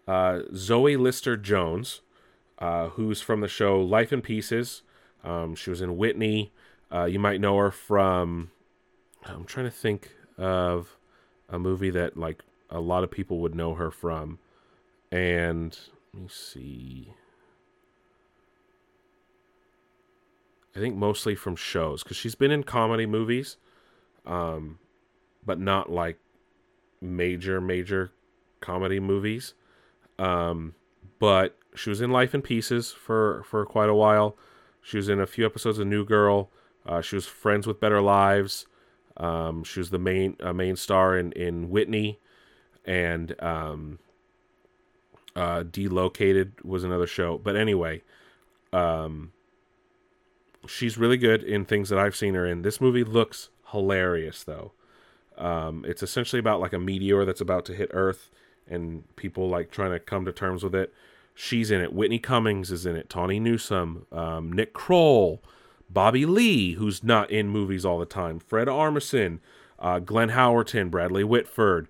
uh, Zoe Lister Jones, uh, who's from the show Life in Pieces. Um, she was in Whitney. Uh, you might know her from. I'm trying to think of a movie that like a lot of people would know her from, and let me see. I think mostly from shows because she's been in comedy movies, um, but not like major major comedy movies. Um, but she was in Life in Pieces for for quite a while. She was in a few episodes of New Girl. Uh, she was friends with Better Lives. Um, she was the main uh, main star in in Whitney, and um, uh, Delocated was another show. But anyway, um, she's really good in things that I've seen her in. This movie looks hilarious, though. Um, it's essentially about like a meteor that's about to hit Earth, and people like trying to come to terms with it. She's in it. Whitney Cummings is in it. Tawny Newsome, um, Nick Kroll, Bobby Lee, who's not in movies all the time, Fred Armisen, uh, Glenn Howerton, Bradley Whitford,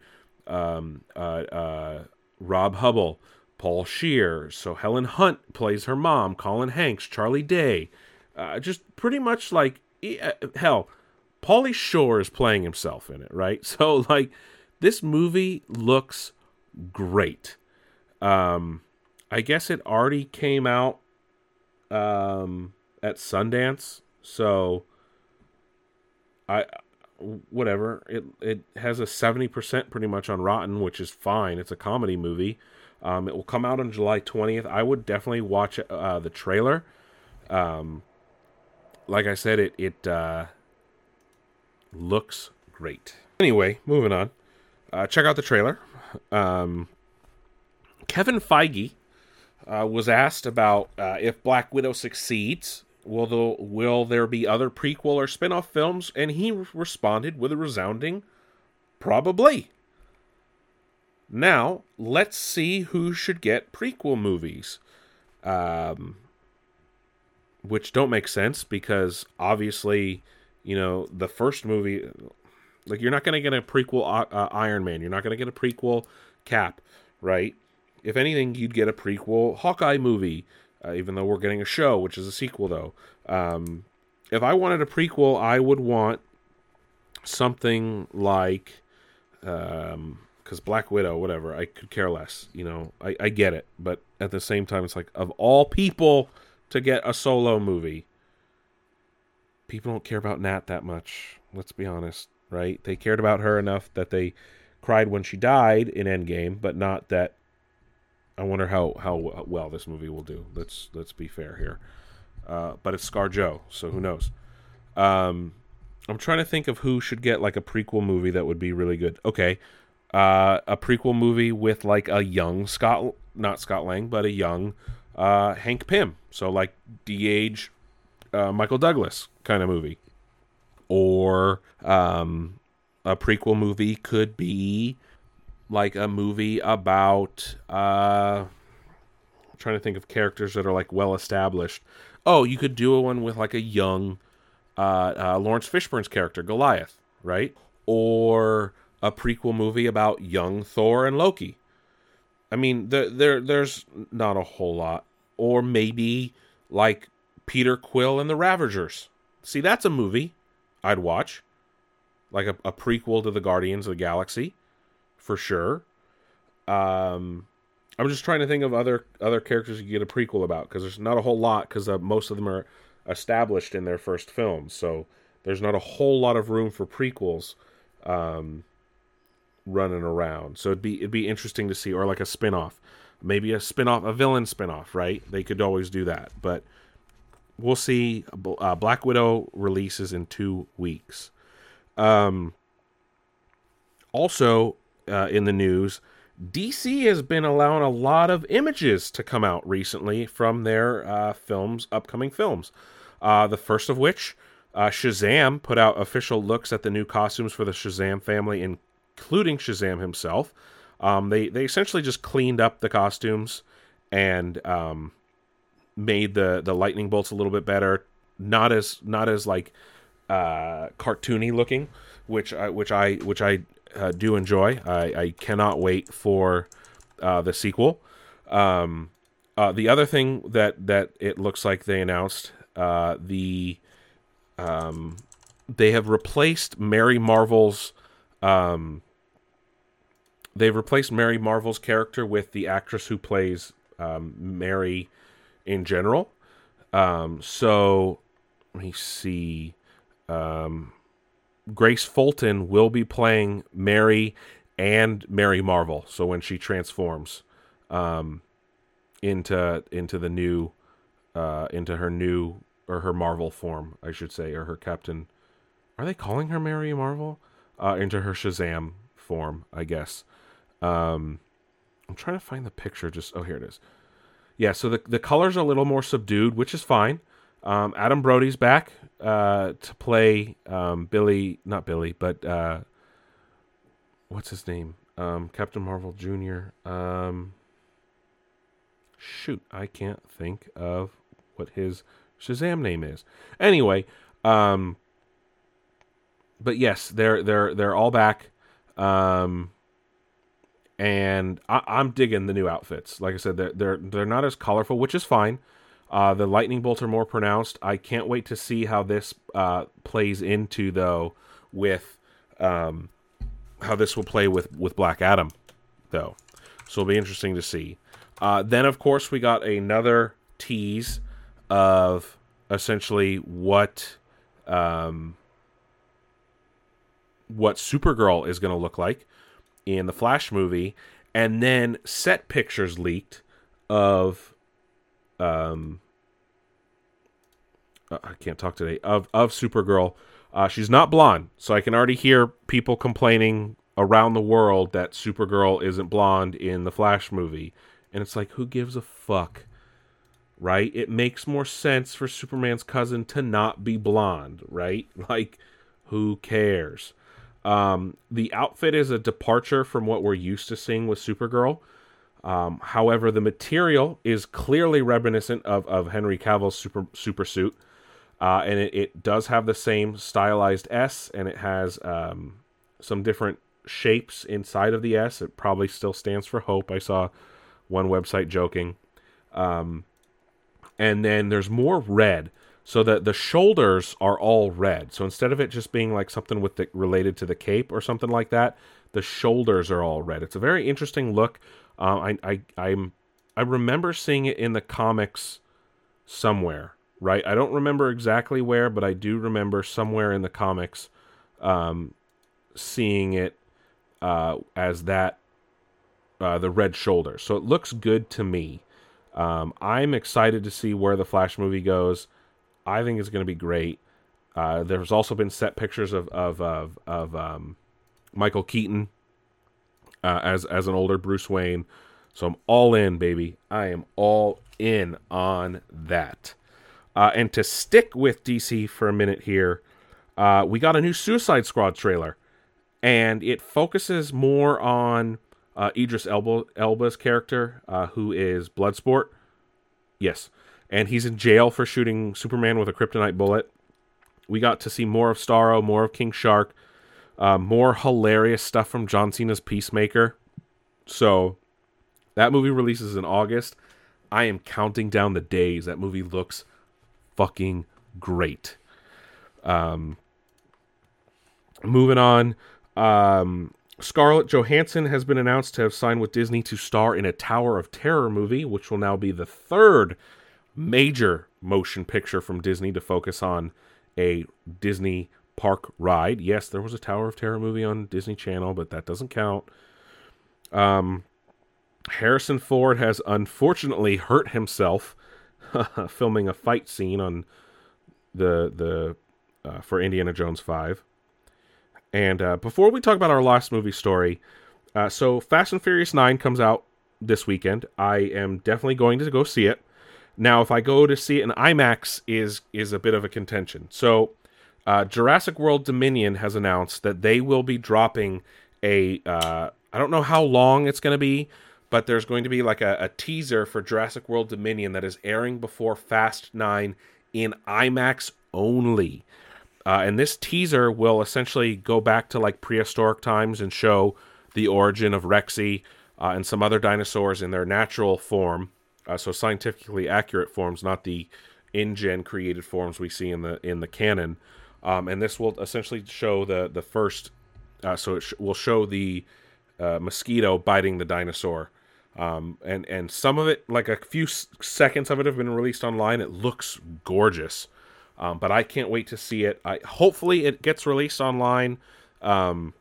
um, uh, uh, Rob Huebel, Paul Scheer. So Helen Hunt plays her mom, Colin Hanks, Charlie Day. Uh, just pretty much like, uh, hell, Pauly Shore is playing himself in it, right? So, like, this movie looks great. Um, I guess it already came out um, at Sundance, so I whatever it it has a seventy percent pretty much on Rotten, which is fine. It's a comedy movie. Um, it will come out on July twentieth. I would definitely watch uh, the trailer. Um, like I said, it it uh, looks great. Anyway, moving on. Uh, check out the trailer. Um, Kevin Feige uh, was asked about uh, if Black Widow succeeds, will the, will there be other prequel or spin-off films? And he responded with a resounding, probably. Now let's see who should get prequel movies, um, which don't make sense because obviously, you know, the first movie, like you're not going to get a prequel uh, Iron Man, you're not going to get a prequel Cap, right? If anything, you'd get a prequel Hawkeye movie, uh, even though we're getting a show, which is a sequel, though. Um, if I wanted a prequel, I would want something like, because um, Black Widow, whatever, I could care less. You know, I, I get it, but at the same time, it's like of all people to get a solo movie, people don't care about Nat that much. Let's be honest, right? They cared about her enough that they cried when she died in Endgame, but not that I wonder how how well this movie will do. Let's let's be fair here. Uh, but it's Scar Joe, so who knows? Um, I'm trying to think of who should get like a prequel movie that would be really good. Okay, uh, a prequel movie with like a young Scott, not Scott Lang, but a young uh, Hank Pym. So like de-age uh, Michael Douglas kind of movie, or um, a prequel movie could be like a movie about uh I'm trying to think of characters that are like well established. Oh, you could do one with like a young uh, uh, Laurence Fishburne's character Goliath, right? Or a prequel movie about young Thor and Loki. I mean, there, there there's not a whole lot. Or maybe like Peter Quill and the Ravagers. See, that's a movie I'd watch. Like a, a prequel to the Guardians of the Galaxy for sure. Um, I'm just trying to think of other other characters you get a prequel about because there's not a whole lot because uh, most of them are established in their first films, so there's not a whole lot of room for prequels um, running around. So it'd be it'd be interesting to see, or like a spin-off. maybe a spin-off, a villain spin-off, right? They could always do that, but we'll see. Uh, Black Widow releases in two weeks. Um, also, uh, in the news, DC has been allowing a lot of images to come out recently from their uh, films, upcoming films. Uh, the first of which, uh, Shazam put out official looks at the new costumes for the Shazam family, including Shazam himself. Um, they they essentially just cleaned up the costumes and um, made the the lightning bolts a little bit better, not as not as like uh, cartoony looking, which I which I which I uh, do enjoy. I, I, cannot wait for uh, the sequel. Um, uh, the other thing that that it looks like they announced uh, the um, they have replaced Mary Marvel's um, they've replaced Mary Marvel's character with the actress who plays um, Mary in general. Um, so let me see. Um, Grace Fulton will be playing Mary and Mary Marvel. So when she transforms um, into into the new uh, into her new or her Marvel form, I should say, or her Captain. Are they calling her Mary Marvel? Uh, into her Shazam form, I guess. Um, I'm trying to find the picture. Just oh, here it is. Yeah, so the the colors are a little more subdued, which is fine. Um, Adam Brody's back uh, to play um, Billy, not Billy, but uh, what's his name? Um, Captain Marvel Jr. Um, shoot, I can't think of what his Shazam name is. Anyway, um, but yes, they're they're they're all back, um, and I, I'm digging the new outfits. Like I said, they're they're they're not as colorful, which is fine. Uh, the lightning bolts are more pronounced. I can't wait to see how this uh, plays into though with um, how this will play with with Black Adam, though. So it'll be interesting to see. Uh, then, of course, we got another tease of essentially what um, what Supergirl is going to look like in the Flash movie, and then set pictures leaked of um uh, I can't talk today of of Supergirl. Uh, she's not blonde, so I can already hear people complaining around the world that Supergirl isn't blonde in the Flash movie, and it's like, who gives a fuck? Right? It makes more sense for Superman's cousin to not be blonde, right? Like, who cares? Um, the outfit is a departure from what we're used to seeing with Supergirl. Um, however, the material is clearly reminiscent of, of Henry Cavill's super super suit, uh, and it, it, does have the same stylized S, and it has um, some different shapes inside of the S. It probably still stands for hope. I saw one website joking. Um, and then there's more red. So that the shoulders are all red. So instead of it just being like something with the related to the cape or something like that, the shoulders are all red. It's a very interesting look. Uh, I I I'm I remember seeing it in the comics somewhere, right? I don't remember exactly where, but I do remember somewhere in the comics um, seeing it uh, as that uh, the red shoulder. So it looks good to me. Um, I'm excited to see where the Flash movie goes. I think it's going to be great. Uh, there's also been set pictures of of of, of um, Michael Keaton uh, as as an older Bruce Wayne. So I'm all in, baby. I am all in on that. Uh, and to stick with DC for a minute here, uh, we got a new Suicide Squad trailer and it focuses more on uh, Idris Elba, Elba's character, uh, who is Bloodsport. Yes, and he's in jail for shooting Superman with a kryptonite bullet. We got to see more of Starro, more of King Shark, uh, more hilarious stuff from John Cena's Peacemaker. So that movie releases in August. I am counting down the days. That movie looks fucking great. Um, moving on, um, Scarlett Johansson has been announced to have signed with Disney to star in a Tower of Terror movie, which will now be the third major motion picture from Disney to focus on a Disney park ride. Yes, there was a Tower of Terror movie on Disney Channel, but that doesn't count. Um, Harrison Ford has unfortunately hurt himself filming a fight scene on the the uh, for Indiana Jones 5. And uh, before we talk about our last movie story, uh, so Fast and Furious 9 comes out this weekend. I am definitely going to go see it. Now, if I go to see it in IMAX, is is a bit of a contention. So, uh, Jurassic World Dominion has announced that they will be dropping a. Uh, I don't know how long it's going to be, but there's going to be like a, a teaser for Jurassic World Dominion that is airing before Fast 9 in IMAX only. Uh, and this teaser will essentially go back to like prehistoric times and show the origin of Rexy uh, and some other dinosaurs in their natural form, uh, so scientifically accurate forms, not the InGen created forms we see in the in the canon. Um, and this will essentially show the the first, uh, so it sh- will show the uh, mosquito biting the dinosaur. Um, and and some of it, like a few s- seconds of it, have been released online. It looks gorgeous. Um, but I can't wait to see it. I hopefully it gets released online um,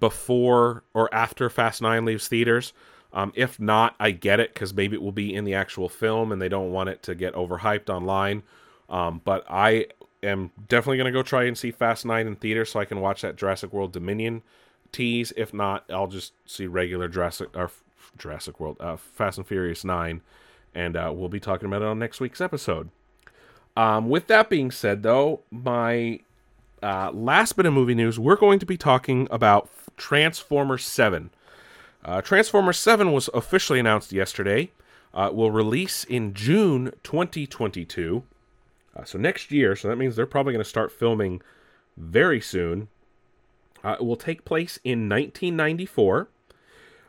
before or after Fast Nine leaves theaters. Um, if not, I get it because maybe it will be in the actual film and they don't want it to get overhyped online. Um, but I am definitely going to go try and see Fast 9 in theater so I can watch that Jurassic World Dominion tease. If not, I'll just see regular Jurassic or Jurassic World, uh, Fast and Furious 9, and uh, we'll be talking about it on next week's episode. Um, with that being said, though, my uh, last bit of movie news, we're going to be talking about Transformers 7. Uh, Transformers 7 was officially announced yesterday. Uh, will release in June 2022. Uh, so next year, so that means they're probably going to start filming very soon. Uh, it will take place in 1994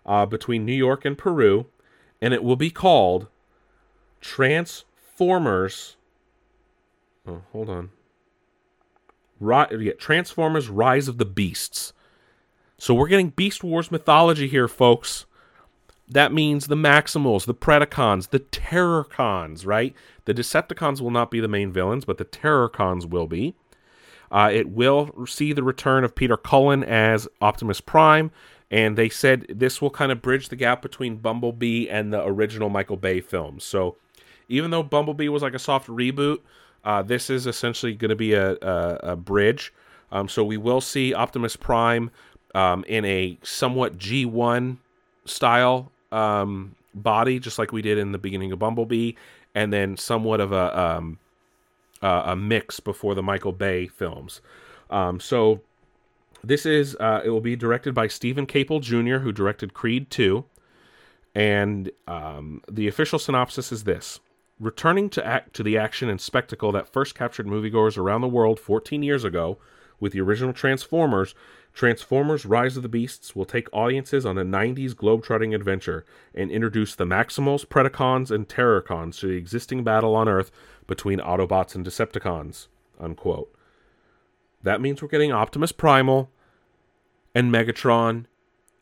uh, between New York and Peru, and it will be called Transformers. Oh, hold on. Ri- yeah, Transformers Rise of the Beasts. So we're getting Beast Wars mythology here, folks. That means the Maximals, the Predacons, the Terrorcons, right? The Decepticons will not be the main villains, but the Terrorcons will be. Uh, it will see the return of Peter Cullen as Optimus Prime, and they said this will kind of bridge the gap between Bumblebee and the original Michael Bay films. So even though Bumblebee was like a soft reboot, uh, this is essentially going to be a, a, a bridge. Um, so we will see Optimus Prime um, in a somewhat G1 style um, body, just like we did in the beginning of Bumblebee, and then somewhat of a um, uh, a mix before the Michael Bay films. Um, so this is uh, it will be directed by Steven Caple Jr., who directed Creed 2. And um, the official synopsis is this: Returning to act to the action and spectacle that first captured moviegoers around the world 14 years ago with the original Transformers, Transformers Rise of the Beasts will take audiences on a 90s globetrotting adventure and introduce the Maximals, Predacons, and Terrorcons to the existing battle on Earth between Autobots and Decepticons. Unquote. That means we're getting Optimus Primal and Megatron,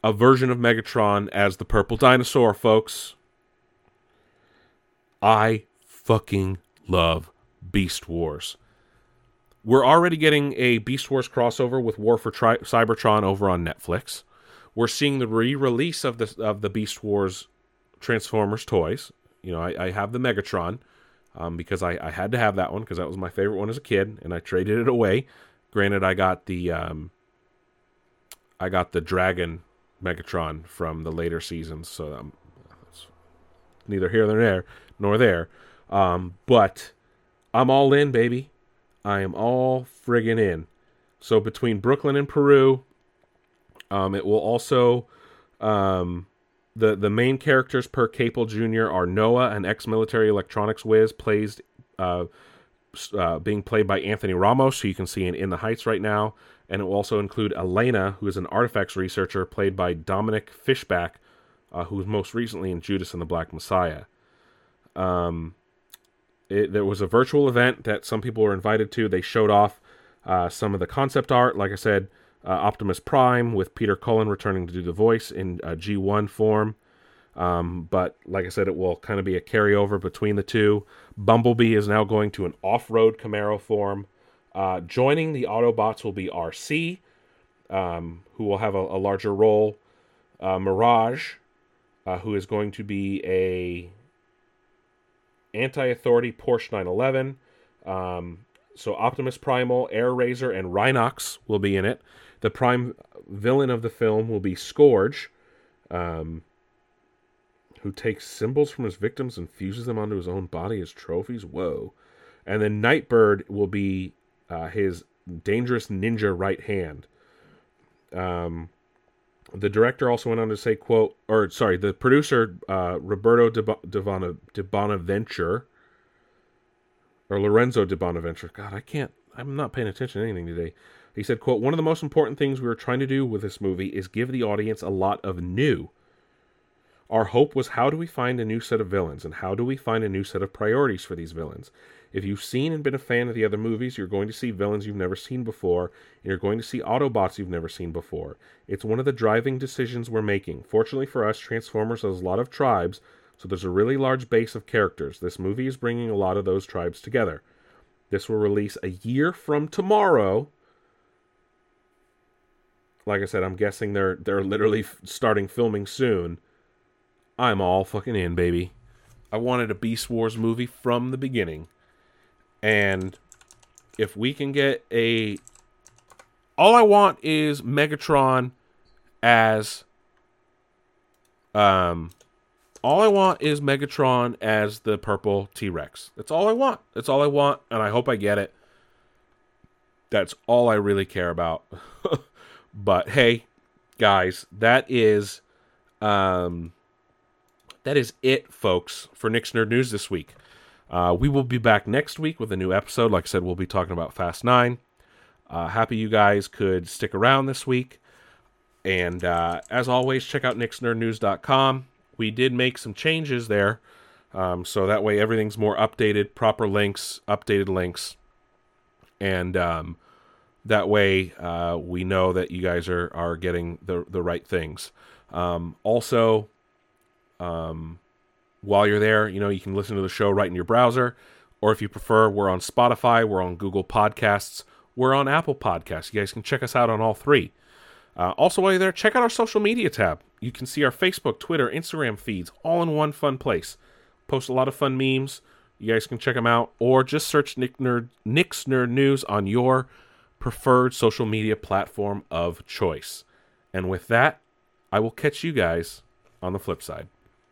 a version of Megatron as the purple dinosaur, folks. I fucking love Beast Wars. We're already getting a Beast Wars crossover with War for Tri- Cybertron over on Netflix. We're seeing the re-release of the of the Beast Wars Transformers toys. You know, I, I have the Megatron um, because I, I had to have that one because that was my favorite one as a kid, and I traded it away. Granted, I got the um, I got the Dragon Megatron from the later seasons, so um, neither here nor there, nor there. Um, but I'm all in, baby. I am all friggin' in. So between Brooklyn and Peru, um, it will also um, the the main characters per Caple Jr. are Noah, an ex-military electronics whiz, plays uh, uh, being played by Anthony Ramos, who you can see in In the Heights right now, and it will also include Elena, who is an artifacts researcher, played by Dominique Fishback, uh, who was most recently in Judas and the Black Messiah. Um, it, there was a virtual event that some people were invited to. They showed off uh, some of the concept art. Like I said, uh, Optimus Prime with Peter Cullen returning to do the voice in uh, G1 form. Um, but like I said, it will kind of be a carryover between the two. Bumblebee is now going to an off road Camaro form. Uh, joining the Autobots will be Arcee, um, who will have a, a larger role. Uh, Mirage, uh, who is going to be a anti-authority Porsche 911. Um, so Optimus Primal, Airazor, and Rhinox will be in it. The prime villain of the film will be Scourge, um, who takes symbols from his victims and fuses them onto his own body as trophies. Whoa! And then Nightbird will be uh, his dangerous ninja right hand. Um, the director also went on to say, "quote," or sorry, the producer uh, Roberto de, Bon- de Bonaventure or Lorenzo de Bonaventure. God, I can't. I'm not paying attention to anything today. He said, "quote One of the most important things we were trying to do with this movie is give the audience a lot of new." Our hope was how do we find a new set of villains and how do we find a new set of priorities for these villains? If you've seen and been a fan of the other movies, you're going to see villains you've never seen before, and you're going to see Autobots you've never seen before. It's one of the driving decisions we're making. Fortunately for us, Transformers has a lot of tribes, so there's a really large base of characters. This movie is bringing a lot of those tribes together. This will release a year from tomorrow. Like I said, I'm guessing they're they're literally starting filming soon. I'm all fucking in, baby. I wanted a Beast Wars movie from the beginning. And if we can get a all I want is Megatron as um all I want is Megatron as the purple T-Rex. That's all I want. That's all I want and I hope I get it. That's all I really care about. but hey, guys, that is um that is it folks for Nick's Nerd News this week. Uh, we will be back next week with a new episode. Like I said, we'll be talking about Fast 9. Uh, happy you guys could stick around this week. And uh, as always, check out nicksnerdnews.com. We did make some changes there. Um, so that way everything's more updated, proper links, updated links. And um, that way uh, we know that you guys are, are getting the, the right things. Um, also, um, while you're there, you know, you can listen to the show right in your browser. Or if you prefer, we're on Spotify, we're on Google Podcasts, we're on Apple Podcasts. You guys can check us out on all three. Uh, also, while you're there, check out our social media tab. You can see our Facebook, Twitter, Instagram feeds all in one fun place. Post a lot of fun memes. You guys can check them out, or just search Nick Nerd, Nick's Nerd News on your preferred social media platform of choice. And with that, I will catch you guys on the flip side.